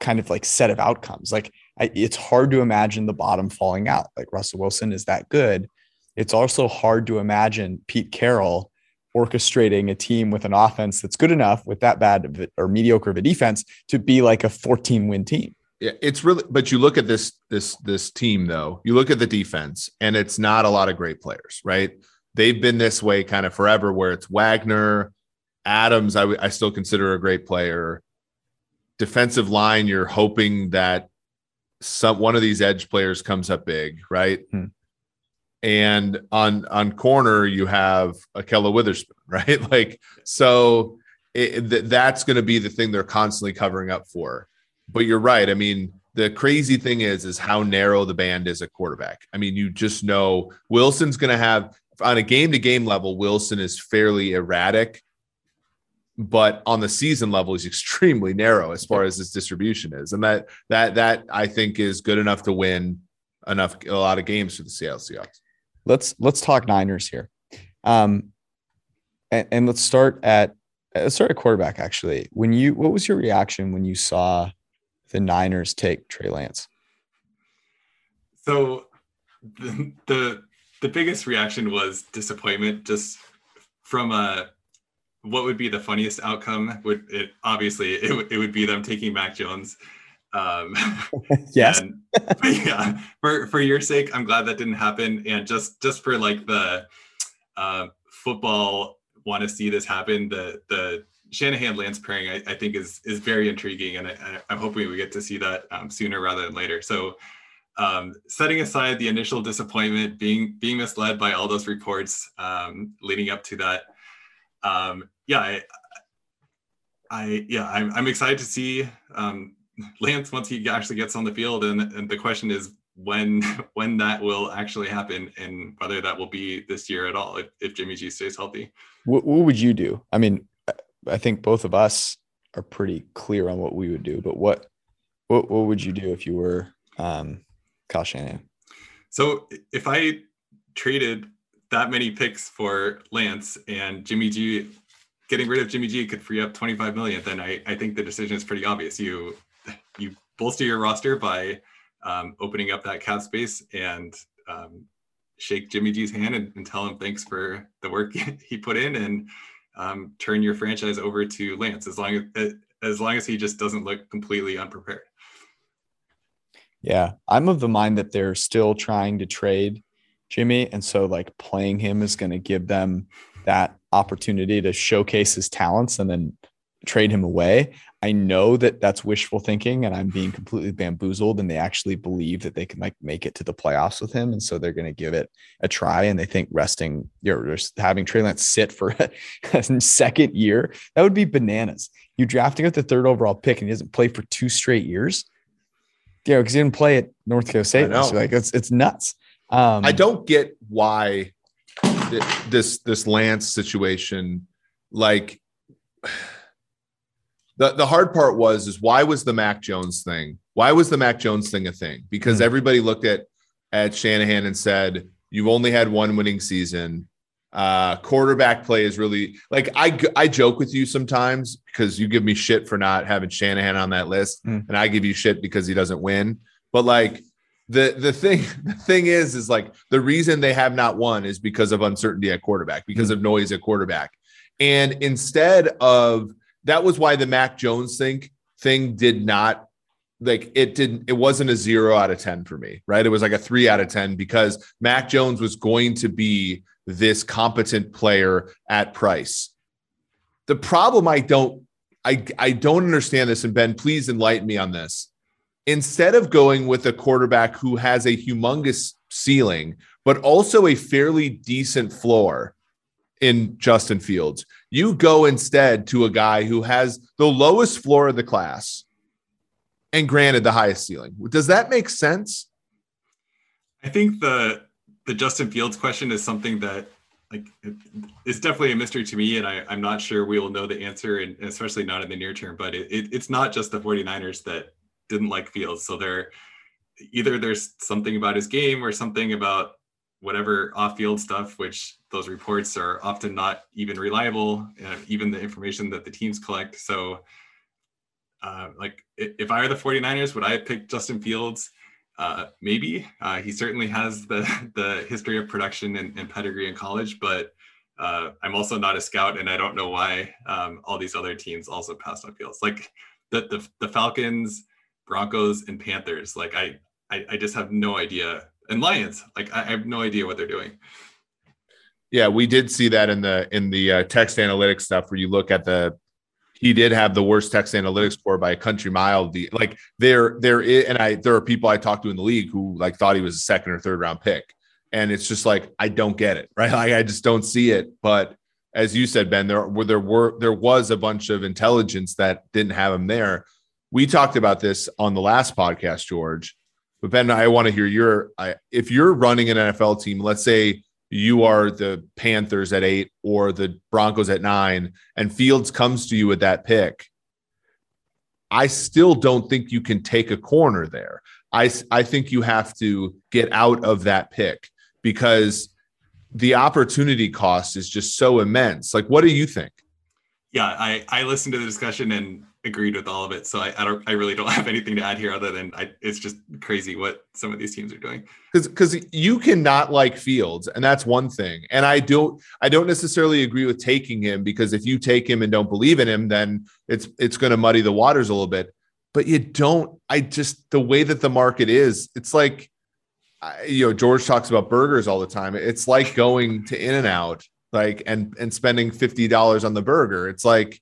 kind of like set of outcomes. Like I, it's hard to imagine the bottom falling out. Like Russell Wilson is that good. It's also hard to imagine Pete Carroll orchestrating a team with an offense that's good enough with that bad or mediocre of a defense to be like a 14 win team. Yeah, it's really but you look at this this this team though. You look at the defense and it's not a lot of great players, right? They've been this way kind of forever where it's Wagner, Adams I, I still consider a great player. Defensive line you're hoping that some one of these edge players comes up big, right? Hmm and on on corner you have Ahkello Witherspoon, <laughs> right? Like so, it, th- that's going to be the thing they're constantly covering up for. But you're right. I mean, the crazy thing is is how narrow the band is at quarterback. I mean, you just know Wilson's going to have on a game to game level. Wilson is fairly erratic, but on the season level, he's <laughs> extremely narrow as far as his distribution is, and that that that I think is good enough to win enough a lot of games for the Seattle Seahawks let's let's talk Niners here. Um, and, and let's start at let's start at quarterback. Actually, when you what was your reaction when you saw the Niners take Trey Lance? So the <laughs> the, the biggest reaction was disappointment, just from a what would be the funniest outcome would it obviously it, it would be them taking Mac Jones um, <laughs> yes. And, yeah. For for your sake, I'm glad that didn't happen, and just just for like the uh, football want to see this happen. The the Shanahan Lance pairing, I, I think, is is very intriguing, and I, am hoping we get to see that um, sooner rather than later. So, um, setting aside the initial disappointment, being being misled by all those reports um, leading up to that, um, yeah, I, I yeah, I'm, I'm excited to see um, <laughs> Lance once he actually gets on the field, and, and the question is when <laughs> when that will actually happen, and whether that will be this year at all if, if Jimmy G stays healthy. What, what would you do? I mean, I think both of us are pretty clear on what we would do, but what what what would you do if you were um, Kyle Shanahan? So if I traded that many picks for Lance and Jimmy G, getting rid of Jimmy G could free up 25 million, then I, I think the decision is pretty obvious. You you bolster your roster by um, opening up that cap space and um, shake Jimmy G's hand and, and, tell him thanks for the work <laughs> he put in and um, turn your franchise over to Lance as long as as long as he just doesn't look completely unprepared. Yeah, I'm of the mind that they're still trying to trade Jimmy, and so like playing him is going to give them that opportunity to showcase his talents and then trade him away. I know that that's wishful thinking and I'm being completely bamboozled and they actually believe that they can like make it to the playoffs with him and so they're going to give it a try and they think resting you're just having Trey Lance sit for <laughs> a second year that would be bananas. You drafting at the third overall pick and he doesn't play for two straight years. You know, because he didn't play at North Dakota State. So like it's it's nuts. Um, I don't get why this this Lance situation like the the hard part was is why was the Mac Jones thing? Why was the Mac Jones thing a thing? Because mm-hmm. everybody looked at at Shanahan and said, "You've only had one winning season. Uh, quarterback play is really like I I joke with you sometimes because you give me shit for not having Shanahan on that list, mm-hmm. and I give you shit because he doesn't win. But like the the thing <laughs> the thing is is like the reason they have not won is because of uncertainty at quarterback, because mm-hmm. of noise at quarterback, and instead of that was why the Mac Jones thing thing did not like it didn't it wasn't a zero out of 10 for me right it was like a three out of 10 because mac jones was going to be this competent player at price the problem i don't i i don't understand this and ben please enlighten me on this instead of going with a quarterback who has a humongous ceiling but also a fairly decent floor in Justin Fields. You go instead to a guy who has the lowest floor of the class and granted the highest ceiling. Does that make sense? I think the the Justin Fields question is something that like it's definitely a mystery to me and I, i'm not sure we will know the answer and especially not in the near term but it, it, it's not just the 49ers that didn't like fields so there either there's something about his game or something about whatever off-field stuff, which those reports are often not even reliable, uh, even the information that the teams collect. So, uh, like if I were the 49ers, would I pick Justin Fields? Uh, maybe uh, he certainly has the <laughs> the history of production and, and pedigree in college, but uh, I'm also not a scout, and I don't know why um, all these other teams also passed on Fields. Like the, the the Falcons, Broncos, and Panthers. Like I I, I just have no idea and Lions. Like I, have no idea what they're doing. Yeah, we did see that in the in the uh, text analytics stuff where you look at the he did have the worst text analytics score by a country mile. The like there there is, and I there are people I talked to in the league who like thought he was a second or third round pick, and it's just like I don't get it, <laughs> right? Like I just don't see it. But as you said, Ben, there were there were there was a bunch of intelligence that didn't have him there. We talked about this on the last podcast, George, but Ben, I want to hear your I, if you're running an NFL team, let's say you are the Panthers at eight or the Broncos at nine, and Fields comes to you with that pick. I still don't think you can take a corner there. I, I think you have to get out of that pick because the opportunity cost is just so immense. Like, what do you think? Yeah, I, I listened to the discussion and agreed with all of it. So I, I don't I really don't <laughs> have anything to add here other than I, it's just crazy what some of these teams are doing. Because because you cannot like Fields, and that's one thing. And I don't I don't necessarily agree with taking him because if you take him and don't believe in him, then it's it's going to muddy the waters a little bit. But you don't. I just the way that the market is, it's like you know George talks about burgers all the time. It's like going to In and Out like and and spending fifty dollars on the burger. It's like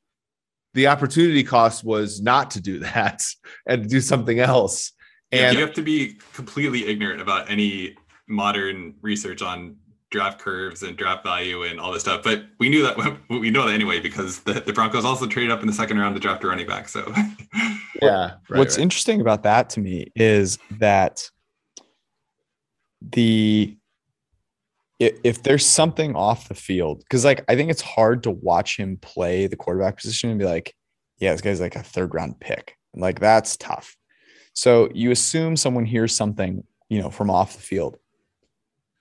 the opportunity cost was not to do that <laughs> and to do something else. And you have to be completely ignorant about any modern research on draft curves and draft value and all this stuff. But we knew that <laughs> we know that anyway because the, the Broncos also traded up in the second round to draft a running back. So <laughs> yeah. Right, What's right. interesting about that to me is that the if there's something off the field, because like I think it's hard to watch him play the quarterback position and be like, yeah, this guy's like a third round pick. Like that's tough. So you assume someone hears something, you know, from off the field.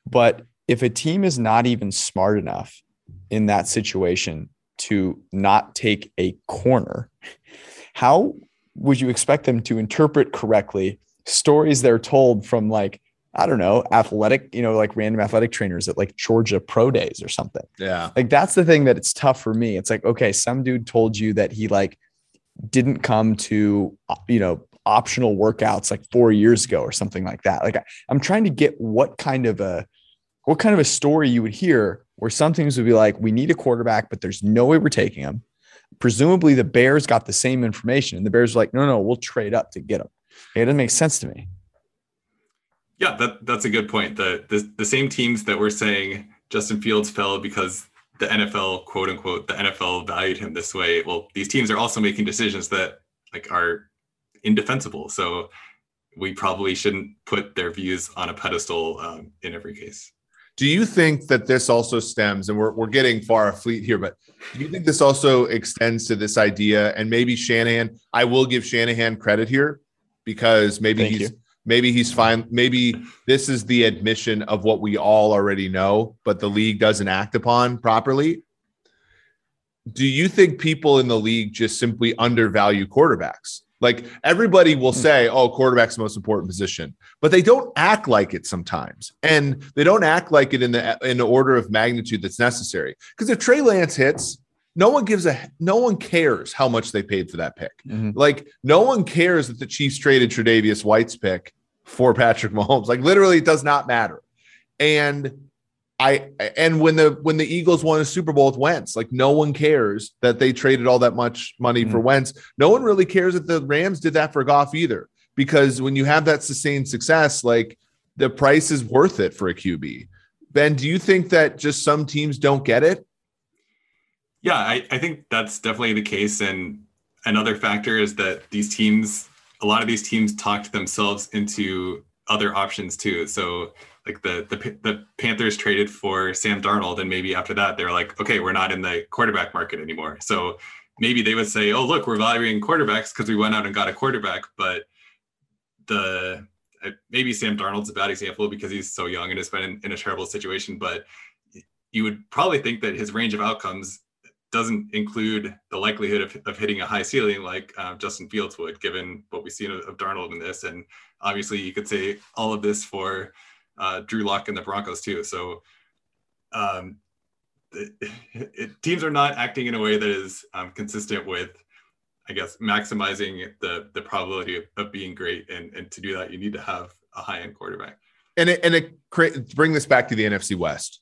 But if a team is not even smart enough in that situation to not take a corner, how would you expect them to interpret correctly stories they're told from like I don't know, athletic, you know, like random athletic trainers at like Georgia pro days or something. Yeah. Like that's the thing that it's tough for me. It's like, okay, some dude told you that he like didn't come to, uh, you know, optional workouts like four years ago or something like that. Like I, I'm trying to get what kind of a, what kind of a story you would hear where some teams would be like, we need a quarterback, but there's no way we're taking him. Presumably the Bears got the same information and the Bears were like, no, no, we'll trade up to get him. It doesn't make sense to me. Yeah, that, that's a good point. The, the the same teams that were saying Justin Fields fell because the NFL, quote unquote, the NFL valued him this way. Well, these teams are also making decisions that like are indefensible. So we probably shouldn't put their views on a pedestal um, in every case. Do you think that this also stems, and we're, we're getting far fleet here, but do you think this also extends to this idea? And maybe Shanahan, I will give Shanahan credit here because maybe Thank he's you. Maybe he's fine. Maybe this is the admission of what we all already know, but the league doesn't act upon properly. Do you think people in the league just simply undervalue quarterbacks? Like everybody will hmm. say, oh, quarterback's the most important position, but they don't act like it sometimes. And they don't act like it in the in the order of magnitude that's necessary. Because if Trey Lance hits, no one gives a no one cares how much they paid for that pick. Mm-hmm. Like no one cares that the Chiefs traded Tre'Davious White's pick for Patrick Mahomes. Like literally, it does not matter. And I and when the when the Eagles won a Super Bowl with Wentz, like no one cares that they traded all that much money mm-hmm. for Wentz. No one really cares that the Rams did that for Goff either, because when you have that sustained success, like the price is worth it for a QB. Ben, do you think that just some teams don't get it? Yeah, I, I think that's definitely the case. And another factor is that these teams, a lot of these teams talked themselves into other options too. So like the, the the Panthers traded for Sam Darnold, and maybe after that they're like, okay, we're not in the quarterback market anymore. So maybe they would say, oh look, we're valuing quarterbacks because we went out and got a quarterback, but the maybe Sam Darnold's a bad example because he's so young and has been in, in a terrible situation, but you would probably think that his range of outcomes doesn't include the likelihood of, of hitting a high ceiling like uh, Justin Fields would, given what we've seen of, of Darnold in this. And obviously, you could say all of this for uh, Drew Lock and the Broncos too. So um, it, <laughs> it, teams are not acting in a way that is um, consistent with, I guess, maximizing the the probability of, of, being great. And and to do that, you need to have a high end quarterback. And it, and it bring this back to the NFC West.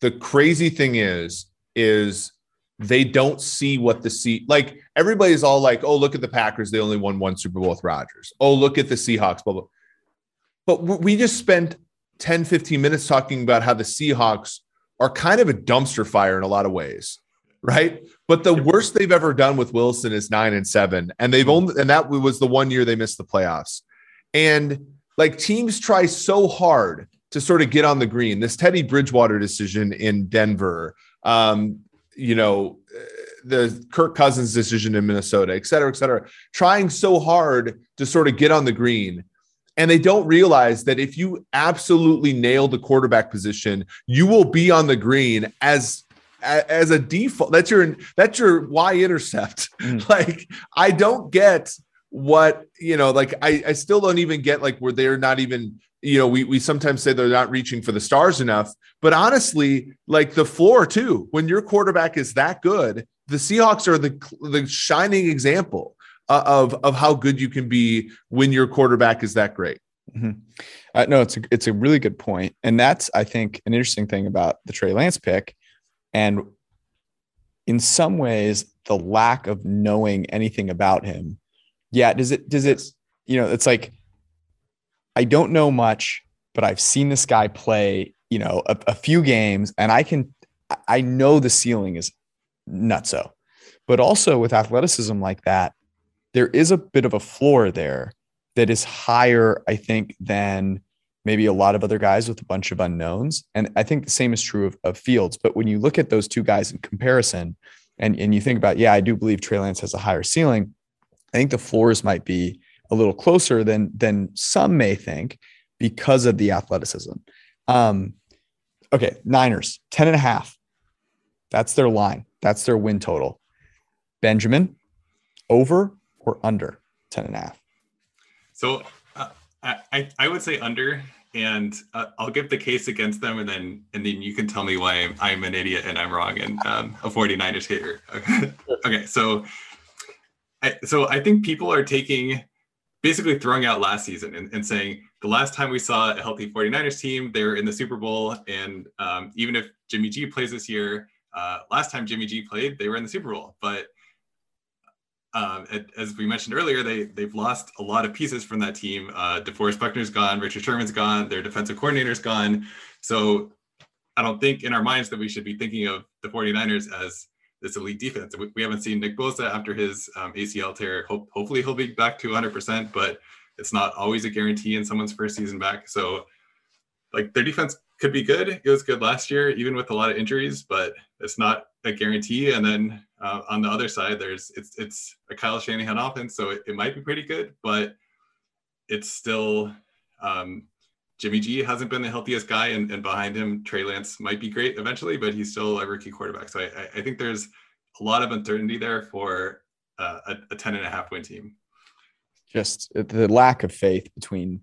The crazy thing is, is they don't see what the seat like everybody's all like, oh, look at the Packers. They only won one Super Bowl with Rodgers. Oh, look at the Seahawks, blah, blah. But we just spent 10, 15 minutes talking about how the Seahawks are kind of a dumpster fire in a lot of ways, right? But the worst they've ever done with Wilson is nine and seven. And they've only, and that was the one year they missed the playoffs. And like teams try so hard to sort of get on the green. This Teddy Bridgewater decision in Denver, um, you know, the Kirk Cousins decision in Minnesota, et cetera, et cetera, trying so hard to sort of get on the green and they don't realize that if you absolutely nail the quarterback position, you will be on the green as as a default. That's your that's your y intercept. Mm. <laughs> Like I don't get what you know. Like I I still don't even get like where they're not even you know we we sometimes say they're not reaching for the stars enough. But honestly, like the floor too. When your quarterback is that good, the Seahawks are the the shining example uh, of of how good you can be when your quarterback is that great. Mm-hmm. Uh, no, it's a it's a really good point, and that's I think an interesting thing about the Trey Lance pick, and in some ways the lack of knowing anything about him. Yeah, does it does it you know it's like I don't know much, but I've seen this guy play, you know, a, a few games, and I can, I know the ceiling is nutso. But also with athleticism like that, there is a bit of a floor there that is higher, I think, than maybe a lot of other guys with a bunch of unknowns. And I think the same is true of, of Fields. But when you look at those two guys in comparison, and, and you think about, yeah, I do believe Trey Lance has a higher ceiling. I think the floors might be a little closer than than some may think because of the athleticism. Um, okay, Niners, 10 and a half. That's their line. That's their win total. Benjamin, over or under 10 and a half? So uh, I, I would say under, and uh, I'll give the case against them, and then and then you can tell me why I'm, I'm an idiot and I'm wrong and um, a 49ers hater. <laughs> okay, so I, so I think people are taking basically throwing out last season and, and, saying the last time we saw a healthy 49ers team, they were in the Super Bowl. And um, even if Jimmy G plays this year, uh, last time Jimmy G played, they were in the Super Bowl. But um, as we mentioned earlier, they they've lost a lot of pieces from that team. Uh, DeForest Buckner's gone, Richard Sherman's gone, their defensive coordinator's gone. So I don't think in our minds that we should be thinking of the 49ers as this elite defense. We haven't seen Nick Bosa after his um, ACL tear. Hope, hopefully he'll be back to 100%, but it's not always a guarantee in someone's first season back. So like their defense could be good. It was good last year, even with a lot of injuries, but it's not a guarantee. And then uh, on the other side, there's it's it's a Kyle Shanahan offense, so it, it might be pretty good, but it's still um, Jimmy G hasn't been the healthiest guy, and, and behind him, Trey Lance might be great eventually, but he's still a rookie quarterback. So I, I think there's a lot of uncertainty there for uh, a, a 10 and a half win team. Just the lack of faith between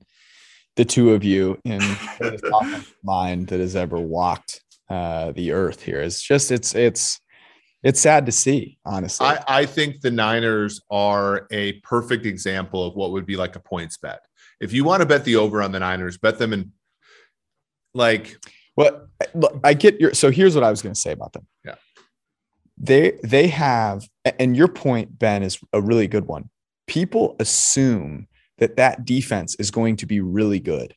the two of you in <laughs> the mind that has ever walked uh, the earth here is just it's it's it's sad to see honestly I, I think the niners are a perfect example of what would be like a points bet if you want to bet the over on the niners bet them in like well look, i get your so here's what i was going to say about them yeah they they have and your point ben is a really good one people assume that that defense is going to be really good.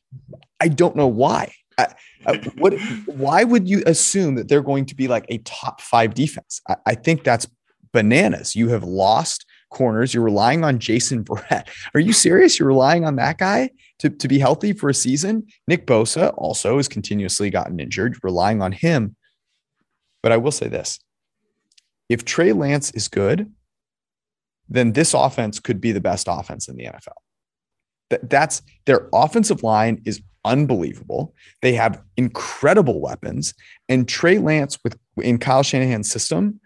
I don't know why. I, I, what? Why would you assume that they're going to be like a top five defense? I, I think that's bananas. You have lost corners. You're relying on Jason Verrett. Are you serious? You're relying on that guy to, to be healthy for a season? Nick Bosa also has continuously gotten injured, relying on him. But I will say this if Trey Lance is good, then this offense could be the best offense in the NFL. That, that's their offensive line is unbelievable. They have incredible weapons, and Trey Lance with in Kyle Shanahan's system,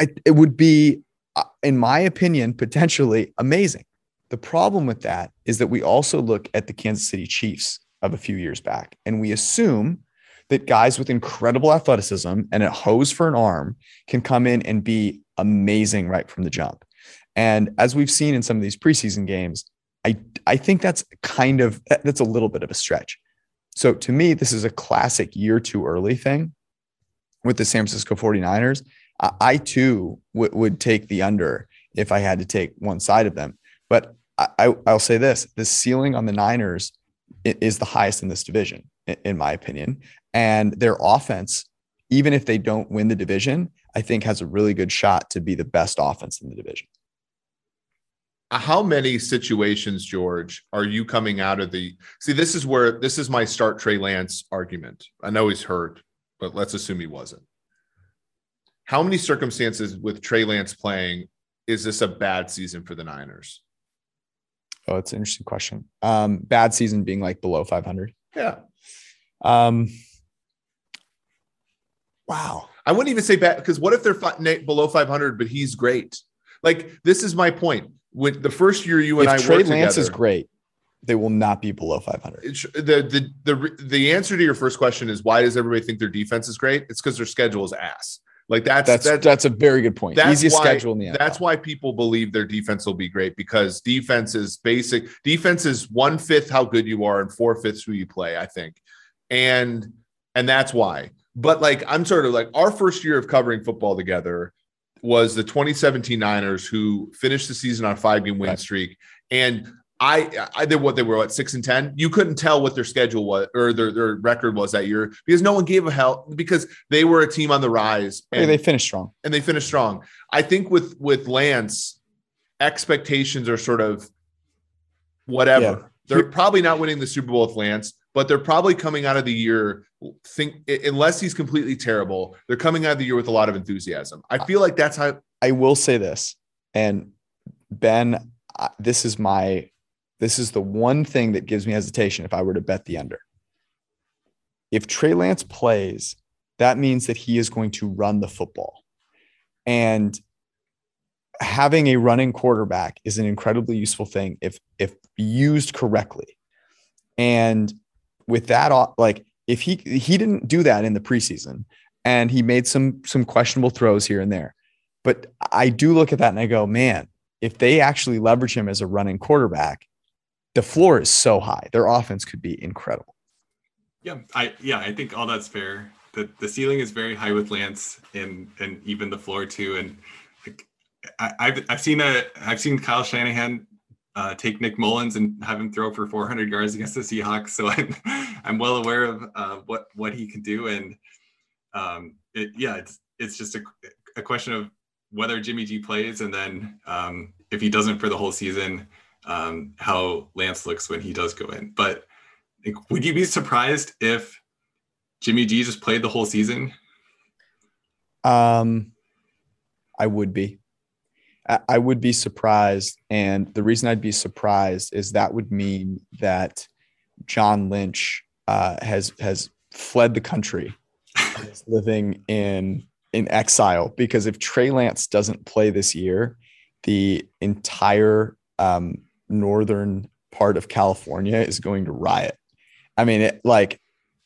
I, it would be, Uh, in my opinion, potentially amazing. The problem with that is that we also look at the Kansas City Chiefs of a few years back, and we assume that guys with incredible athleticism and a hose for an arm can come in and be amazing right from the jump. And as we've seen in some of these preseason games, I I think that's kind of that's a little bit of a stretch. So to me, this is a classic year too early thing with the San Francisco 49ers. I, too w- would take the under if I had to take one side of them. But I, will say this the ceiling on the Niners is the highest in this division, in my opinion. And their offense, even if they don't win the division, I think has a really good shot to be the best offense in the division uh, how many situations, George, are you coming out of the see? This is where this is my start Trey Lance argument. I know he's hurt, but let's assume he wasn't. How many circumstances with Trey Lance playing is this a bad season for the Niners? Oh, it's an interesting question. Um, bad season being like below 500. Yeah. Um, wow. I wouldn't even say bad because what if they're fi- below 500, but he's great? Like, this is my point With the first year you and if I Trey Lance together, is great, they will not be below 500. The, the the the answer to your first question is why does everybody think their defense is great? It's because their schedule is ass. Like that's that's that's, that's a very good point. Easiest why, schedule in the NFL. That's why people believe their defense will be great because defense is basic. Defense is one fifth how good you are and four fifths who you play. I think, and and that's why. But like I'm sort of like our first year of covering football together was the 2017 Niners who finished the season on a five game win right. streak. And I, I did what they were at six and ten. You couldn't tell what their schedule was or their, their record was that year because no one gave a hell because they were a team on the rise and they finished strong. And they finished strong. I think with with Lance, expectations are sort of whatever. Yeah. They're probably not winning the Super Bowl with Lance, but they're probably coming out of the year think unless he's completely terrible, they're coming out of the year with a lot of enthusiasm. I feel like that's how I will say this. And Ben, this is my this is the one thing that gives me hesitation if I were to bet the under. If Trey Lance plays, that means that he is going to run the football. And having a running quarterback is an incredibly useful thing if if used correctly. And with that uh, like if he he didn't do that in the preseason and he made some some questionable throws here and there. But I do look at that and I go, man, if they actually leverage him as a running quarterback, the floor is so high. Their offense could be incredible. Yeah, I yeah, I think all that's fair. The the ceiling is very high with Lance and and even the floor too. And I, I've I've seen a I've seen Kyle Shanahan uh, take Nick Mullens and have him throw for 400 yards against the Seahawks. So I'm <laughs> I'm well aware of uh, what what he can do. And um, it, yeah, it's it's just a, a question of whether Jimmy G plays, and then um, if he doesn't for the whole season, um, how Lance looks when he does go in. But like, would you be surprised if Jimmy G just played the whole season? Um, I would be. I would be surprised. And the reason I'd be surprised is that would mean that John Lynch uh, has has fled the country, is living in in exile. Because if Trey Lance doesn't play this year, the entire um, northern part of California is going to riot. I mean, it like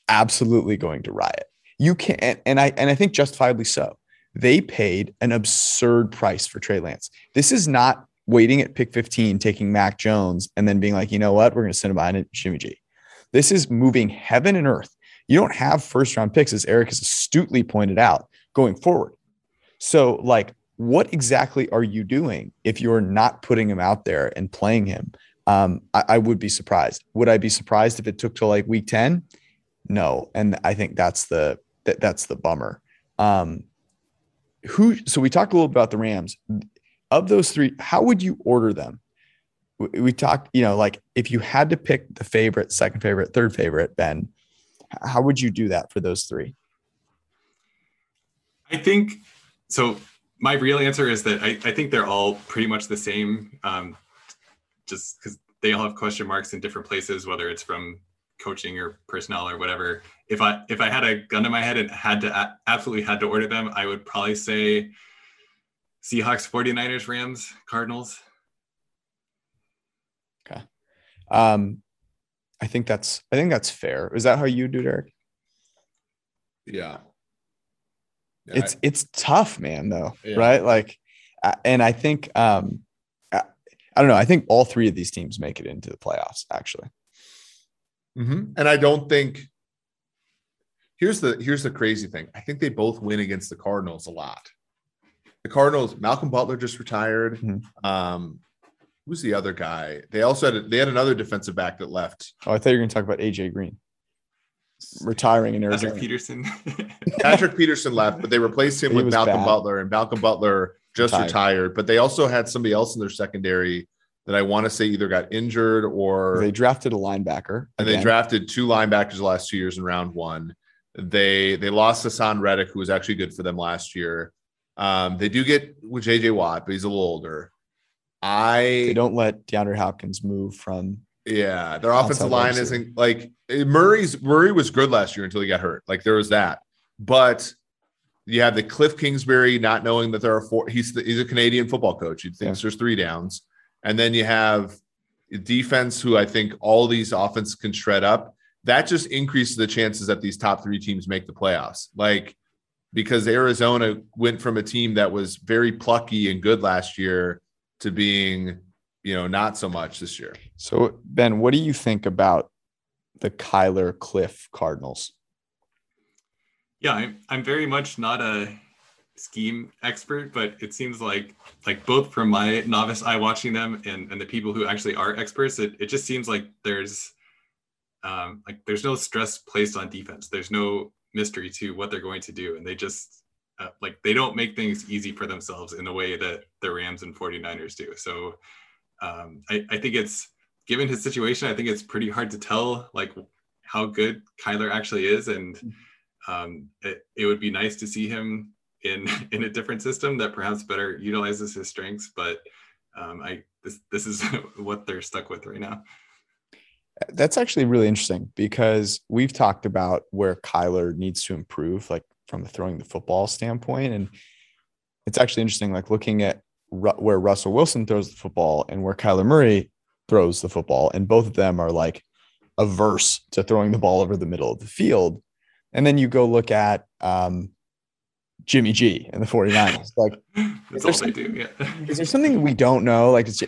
absolutely going to riot. You can't, and I and I think justifiably so. They paid an absurd price for Trey Lance. This is not waiting at pick 15, taking Mac Jones, and then being like, you know what, we're going to send him behind Jimmy G. This is moving heaven and earth. You don't have first round picks, as Eric has astutely pointed out, going forward. So, like, what exactly are you doing if you're not putting him out there and playing him? Um, I, I would be surprised. Would I be surprised if it took till like week 10? No. And I think that's the that, that's the bummer. Um, who so we talked a little bit about the Rams. Of those three, how would you order them? We, we talked, you know, like if you had to pick the favorite, second favorite, third favorite, Ben, how would you do that for those three? I think so. My real answer is that I, I think they're all pretty much the same, um, just because they all have question marks in different places, whether it's from coaching or personnel or whatever. If i if i had a gun to my head and had to absolutely had to order them i would probably say seahawks 49ers rams cardinals. Okay. Um i think that's i think that's fair. Is that how you do derek? Yeah, yeah it's I, it's tough man though yeah. right like and i think um I, I don't know i think all three of these teams make it into the playoffs actually Mm-hmm. And I don't think here's the here's the crazy thing. I think they both win against the Cardinals a lot. The Cardinals, Malcolm Butler just retired. Mm-hmm. Um, who's the other guy? They also had they had another defensive back that left. Oh, I thought you were going to talk about AJ Green retiring in Arizona. Patrick Peterson. <laughs> Patrick Peterson left, but they replaced him he with Malcolm bad. Butler, and Malcolm Butler just retired. retired. But they also had somebody else in their secondary that I want to say either got injured or they drafted a linebacker. And again. they drafted two linebackers the last two years in round one. They they lost Haason Reddick, who was actually good for them last year. Um, they do get with JJ Watt, but he's a little older. I they don't let DeAndre Hopkins move from yeah, their offensive line isn't like Eh, Murray's Murray was good last year until he got hurt. Like there was that. But you have the Kliff Kingsbury not knowing that there are four. He's the, he's a Canadian football coach. He thinks yeah. there's three downs. And then you have defense who I think all these offenses can shred up. That just increases the chances that these top three teams make the playoffs. Like because Arizona went from a team that was very plucky and good last year to being, you know, not so much this year. So Ben, what do you think about the Kyler Kliff Cardinals? Yeah, I'm I'm very much not a scheme expert, but it seems like like both from my novice eye watching them and, and the people who actually are experts, it, it just seems like there's um, like there's no stress placed on defense. There's no mystery to what they're going to do. And they just uh, like they don't make things easy for themselves in the way that the Rams and 49ers do. So um, I, I think it's given his situation, I think it's pretty hard to tell like how good Kyler actually is. And um, it, it would be nice to see him in <laughs> in a different system that perhaps better utilizes his strengths. But um, I this this is <laughs> what they're stuck with right now. That's actually really interesting because we've talked about where Kyler needs to improve, like from the throwing the football standpoint, and it's actually interesting, like looking at where Russell Wilson throws the football and where Kyler Murray throws the football, and both of them are like averse to throwing the ball over the middle of the field. And then you go look at um, Jimmy G and the 49ers. Like, <laughs> all they do. Yeah. <laughs> is there something we don't know? Like, it's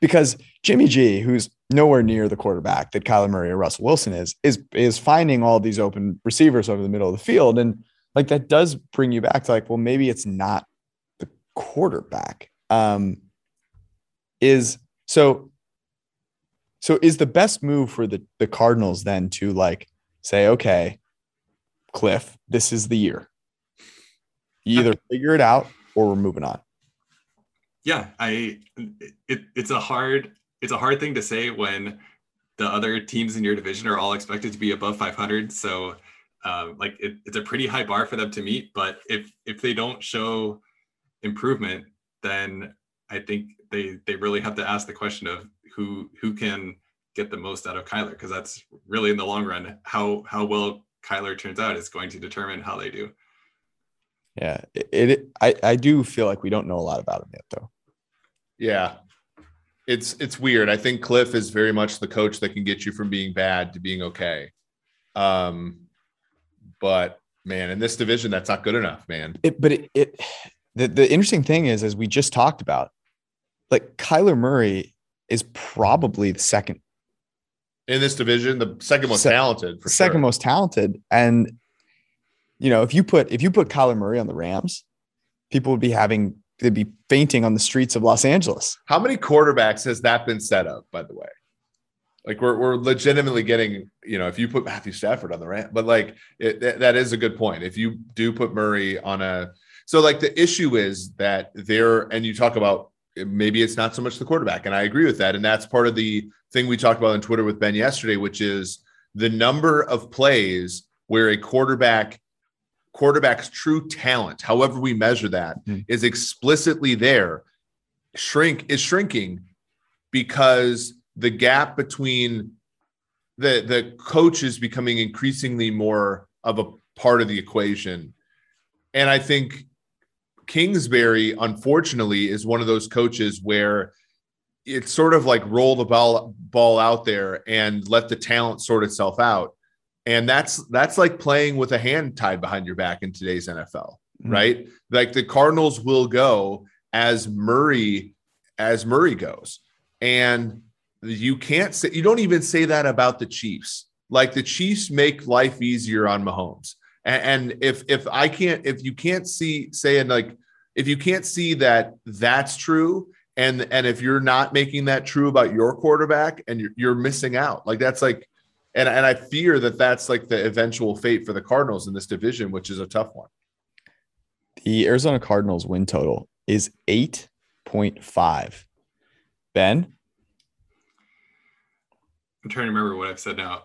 because Jimmy G, who's nowhere near the quarterback that Kyler Murray or Russell Wilson is, is is finding all these open receivers over the middle of the field, and like that does bring you back to like, well, maybe it's not the quarterback. Um, is so. So is the best move for the the Cardinals then to like say, okay, Kliff, this is the year. You either <laughs> figure it out or we're moving on. Yeah, I it, it's a hard it's a hard thing to say when the other teams in your division are all expected to be above 500. So um, like it, it's a pretty high bar for them to meet. But if if they don't show improvement, then I think they they really have to ask the question of who who can get the most out of Kyler because that's really in the long run how how well Kyler turns out is going to determine how they do. Yeah, it, it I I do feel like we don't know a lot about him yet though. Yeah. It's it's weird. I think Kliff is very much the coach that can get you from being bad to being okay. Um but man, in this division that's not good enough, man. It, but it, it the, the interesting thing is as we just talked about, like Kyler Murray is probably the second In this division, the second most Se- talented for second sure. most talented. And you know, if you put if you put Kyler Murray on the Rams, people would be having they'd be fainting on the streets of Los Angeles. How many quarterbacks has that been set up, by the way? Like we're we're legitimately getting, you know, if you put Matthew Stafford on the ramp, but like it, that, that is a good point. If you do put Murray on a, so like the issue is that there, and you talk about maybe it's not so much the quarterback, and I agree with that, and that's part of the thing we talked about on Twitter with Ben yesterday, which is the number of plays where a quarterback quarterback's true talent, however we measure that, Mhm. is explicitly there, shrink is shrinking because the gap between the the coach is becoming increasingly more of a part of the equation. And I think Kingsbury, unfortunately, is one of those coaches where it's sort of like roll the ball ball out there and let the talent sort itself out. And that's that's like playing with a hand tied behind your back in today's NFL, Mhm. right? Like the Cardinals will go as Murray as Murray goes. And you can't say you don't even say that about the Chiefs. Like the Chiefs make life easier on Mahomes. And, and if if I can't if you can't see saying like if you can't see that that's true and and if you're not making that true about your quarterback and you're, you're missing out like that's like and and I fear that that's like the eventual fate for the Cardinals in this division which is a tough one. The Arizona Cardinals win total is 8.5. Ben, I'm trying to remember what I've said now.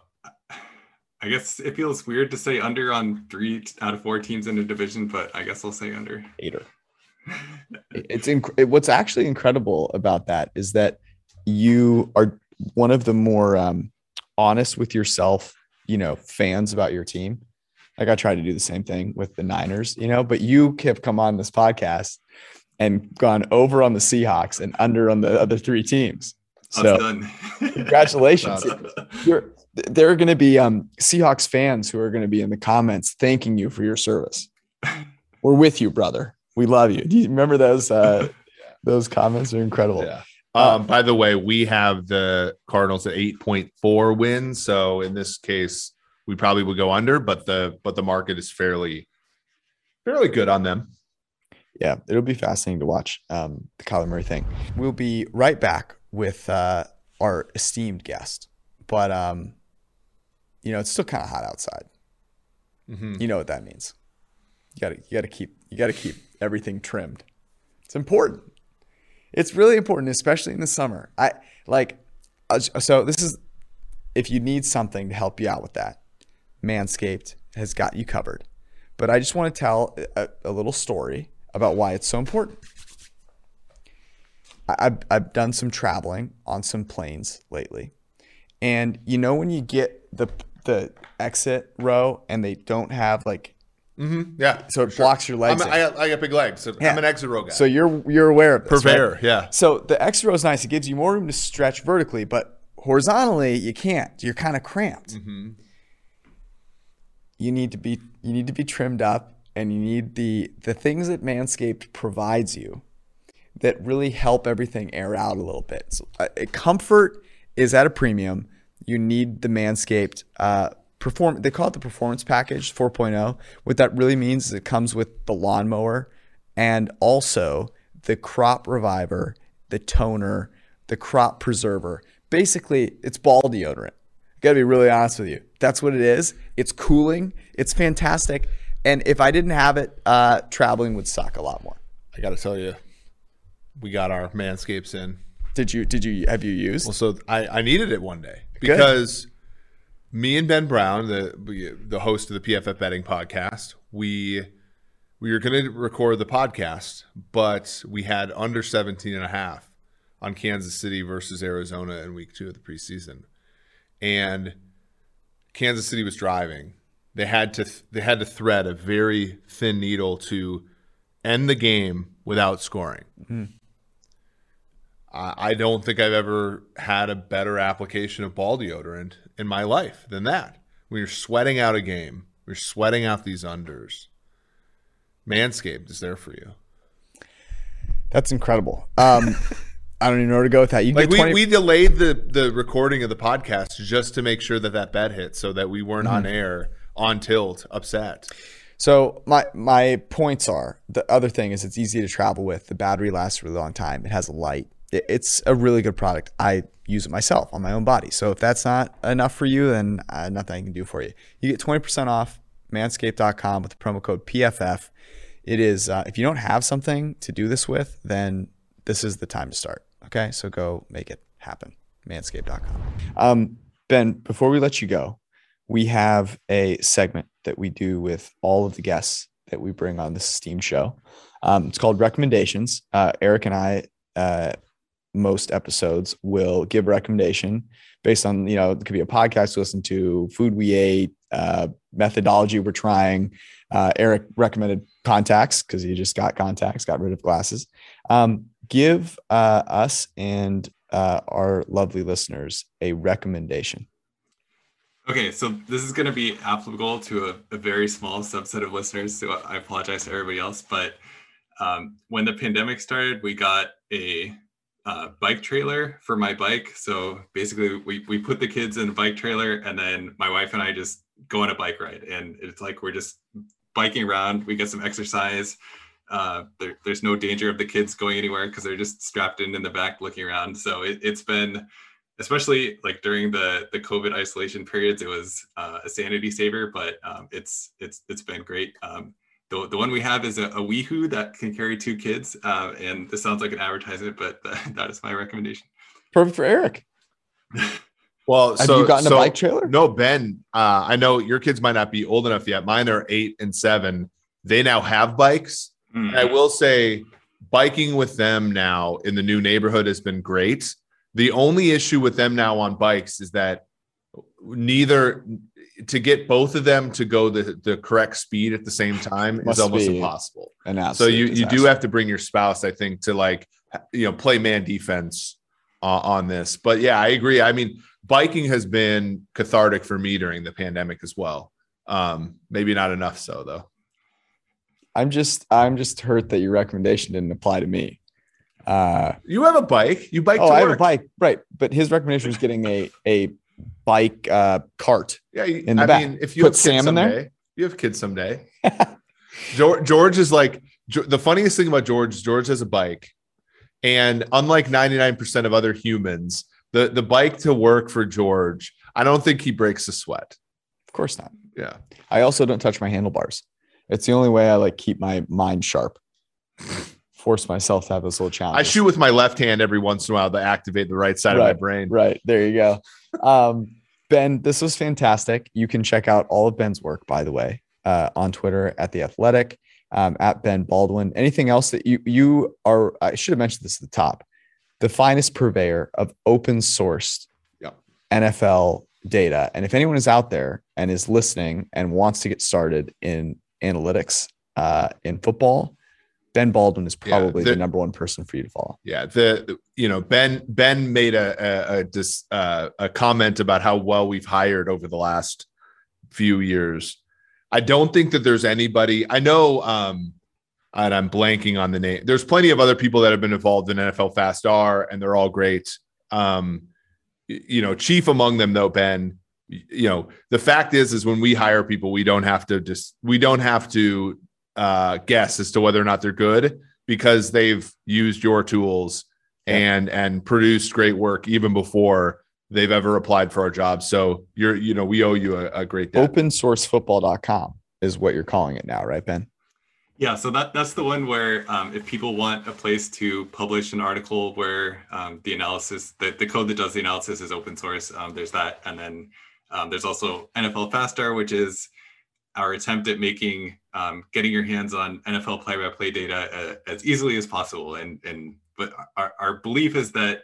I guess it feels weird to say under on three out of four teams in a division, but I guess I'll say under. hater. <laughs> It's inc- it, what's actually incredible about that is that you are one of the more um, honest with yourself, you know, fans about your team. Like I try to do the same thing with the Niners, you know, but you have come on this podcast and gone over on the Seahawks and under on the other three teams. So <laughs> congratulations. You're, there are going to be um, Seahawks fans who are going to be in the comments thanking you for your service. We're with you, brother. We love you. Do you remember those? Uh, <laughs> those comments are incredible. Yeah. Um, by the way, we have the Cardinals at 8.4 wins. So in this case, we probably would go under, but the but the market is fairly fairly good on them. yeah, it'll be fascinating to watch um, the Kyler Murray thing. We'll be right back with uh, our esteemed guest, but um, you know it's still kind of hot outside. Mhm. You know what that means. You gotta you gotta keep you gotta keep everything trimmed. It's important. It's really important, especially in the summer. I like uh, so this is if you need something to help you out with that, Manscaped has got you covered. But I just want to tell a, a little story about why it's so important. I- I've, I've done some traveling on some planes lately. And you know when you get the the exit row and they don't have like Mm-hmm. Yeah. so it blocks your legs. I, got, I got big legs. So Yeah. I'm an exit row guy. So you're you're aware of this, right? Purveyor, yeah. So the exit row is nice. It gives you more room to stretch vertically, but horizontally you can't. You're kind of cramped. Mm-hmm. You need to be you need to be trimmed up, and you need the the things that Manscaped provides you that really help everything air out a little bit. So, uh, comfort is at a premium. You need the Manscaped uh, perform. They call it the Performance Package 4.0. What that really means is it comes with the lawnmower and also the Crop Reviver, the toner, the Crop Preserver. Basically, it's ball deodorant. I gotta be really honest with you. That's what it is. It's cooling. It's fantastic. And if I didn't have it, uh, traveling would suck a lot more. I got to tell you, we got our manscapes in. Did you? Did you? Have you used? Well, so I, I needed it one day because me and Ben Brown, the the host of the PFF betting podcast, we we were going to record the podcast, but we had under 17 and a half on Kansas City versus Arizona in week two of the preseason. And Kansas City was driving. They had to they had to thread a very thin needle to end the game without scoring. I I don't think I've ever had a better application of ball deodorant in my life than that. When you're sweating out a game, you're sweating out these unders. Manscaped is there for you. That's incredible. Um, <laughs> I don't even know where to go with that. You Like we, 20 we delayed the the recording of the podcast just to make sure that that bet hit, so that we weren't on air on tilt, upset. So my my points are the other thing is it's easy to travel with. The battery lasts a really long time. It has a light. It, it's a really good product. I use it myself on my own body. So if that's not enough for you, then uh, nothing I can do for you. You get 20% off manscaped.com with the promo code PFF. It is uh, if you don't have something to do this with, then this is the time to start. Okay, so go make it happen. Manscaped.com. Um, ben, before we let you go, we have a segment that we do with all of the guests that we bring on this Steam show. Um, it's called recommendations. Uh, Eric and I, uh, most episodes will give a recommendation based on you know it could be a podcast to listen to, food we ate, uh, methodology we're trying. Uh, Eric recommended contacts because he just got contacts, got rid of glasses. Um, give uh, us and uh, our lovely listeners a recommendation. Okay, so this is going to be applicable to a, a very small subset of listeners. So I apologize to everybody else. But um, when the pandemic started, we got a uh, bike trailer for my bike. So basically, we, we put the kids in a bike trailer, and then my wife and I just go on a bike ride. And it's like we're just biking around. We get some exercise. Uh, there, there's no danger of the kids going anywhere because they're just strapped in in the back looking around. So it, it's been especially like during the the COVID isolation periods, it was uh, a sanity saver. But um, it's it's it's been great. Um, the, the one we have is a, a WeeHoo that can carry two kids, uh, and this sounds like an advertisement, but <laughs> that is my recommendation. Perfect for Eric. <laughs> Well, Have so, you gotten a bike trailer? No, Ben. Uh, I know your kids might not be old enough yet. Mine are eight and seven. They now have bikes. Mm. And I will say, biking with them now in the new neighborhood has been great. The only issue with them now on bikes is that neither to get both of them to go the, the correct speed at the same <sighs> time is almost impossible. So you you do have to bring your spouse, I think, to like you know play man defense uh, on this. But yeah, I agree. I mean, biking has been cathartic for me during the pandemic as well. Um, maybe not enough so though. I'm just I'm just hurt that your recommendation didn't apply to me. Uh, You have a bike. You bike oh, to I have a bike, right? But his recommendation was getting a a bike uh, cart. Yeah, in the I back. mean, if you Put have kids Sam in there? someday, you have kids someday. <laughs> George, George is like the funniest thing about George is George has a bike, and unlike 99% of other humans, the the bike to work for George, I don't think he breaks a sweat. Of course not. Yeah. I also don't touch my handlebars. It's the only way I like keep my mind sharp. Force myself to have this little challenge. I shoot with my left hand every once in a while to activate the right side Right. of my brain. Right. There you go. Um, ben, this was fantastic. You can check out all of Ben's work, by the way, uh, on Twitter at the athletic, um, at Ben Baldwin. Anything else that you you are I should have mentioned this at the top. The finest purveyor of open sourced Yep. NFL data. And if anyone is out there and is listening and wants to get started in analytics uh, in football, Ben Baldwin is Yeah, probably the- the number one person for you to follow. Yeah, the the- you know Ben Ben made a a a, dis, uh, a comment about how well we've hired over the last few years. I don't think that there's anybody. I know, um, and I'm blanking on the name. There's plenty of other people that have been involved in NFL Fast R, and they're all great. Um, you know, chief among them though, Ben. You know, the fact is, is when we hire people, we don't have to just we don't have to uh, guess as to whether or not they're good because they've used your tools Yeah. and and produced great work even before they've ever applied for our job. So you're you know we owe you a, a great debt. opensourcefootball.com is what you're calling it now, right, Ben? Yeah, so that that's the one where um, if people want a place to publish an article where um, the analysis, the, the code that does the analysis is open source, um, there's that. And then um, there's also NFL FastR, which is our attempt at making um, getting your hands on NFL play-by-play data uh, as easily as possible. And and but our, our belief is that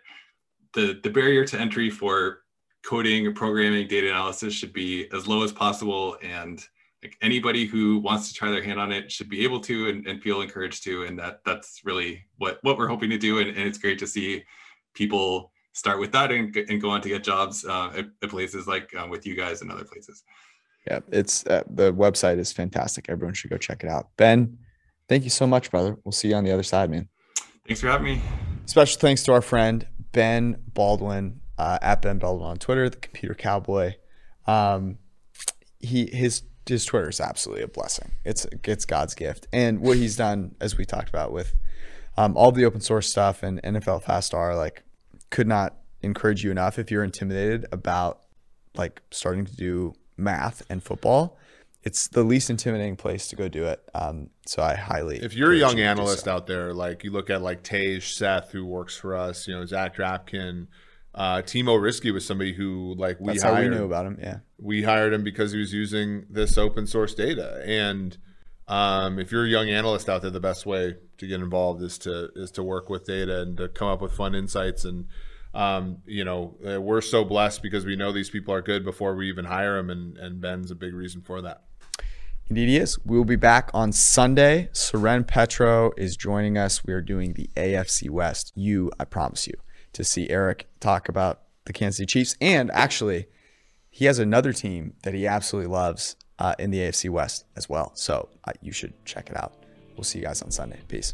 the the barrier to entry for coding programming data analysis should be as low as possible. And like anybody who wants to try their hand on it should be able to and, and feel encouraged to. And that that's really what what we're hoping to do. And, and it's great to see people start with that and, and go on to get jobs uh, at, at places like uh, with you guys and other places Yeah, it's uh, the website is fantastic. Everyone should go check it out. Ben, thank you so much, brother. We'll see you on the other side, man. thanks for having me Special thanks to our friend Ben Baldwin uh, at Ben Baldwin on Twitter, the Computer Cowboy. Um, he his his Twitter is absolutely a blessing. It's it's God's gift, and what he's done, as we talked about with um, all the open source stuff and NFL FastR, like could not encourage you enough if you're intimidated about like starting to do math and football. It's the least intimidating place to go do it. Um, so I highly if you're a young you analyst so. out there, like you look at like Tej Seth, who works for us, you know, Zach Drapkin, uh, Timo Riske was somebody who like we that's how we hired. knew about him. Yeah. we hired him because he was using this open source data. And um, if you're a young analyst out there, the best way to get involved is to is to work with data and to come up with fun insights. And um, you know, uh, we're so blessed because we know these people are good before we even hire them, and and Ben's a big reason for that. Indeed, he is. We will be back on Sunday. Seren Petro is joining us. We are doing the AFC West. You, I promise you, to see Eric talk about the Kansas City Chiefs. And actually, he has another team that he absolutely loves uh, in the AFC West as well. So uh, you should check it out. We'll see you guys on Sunday. Peace.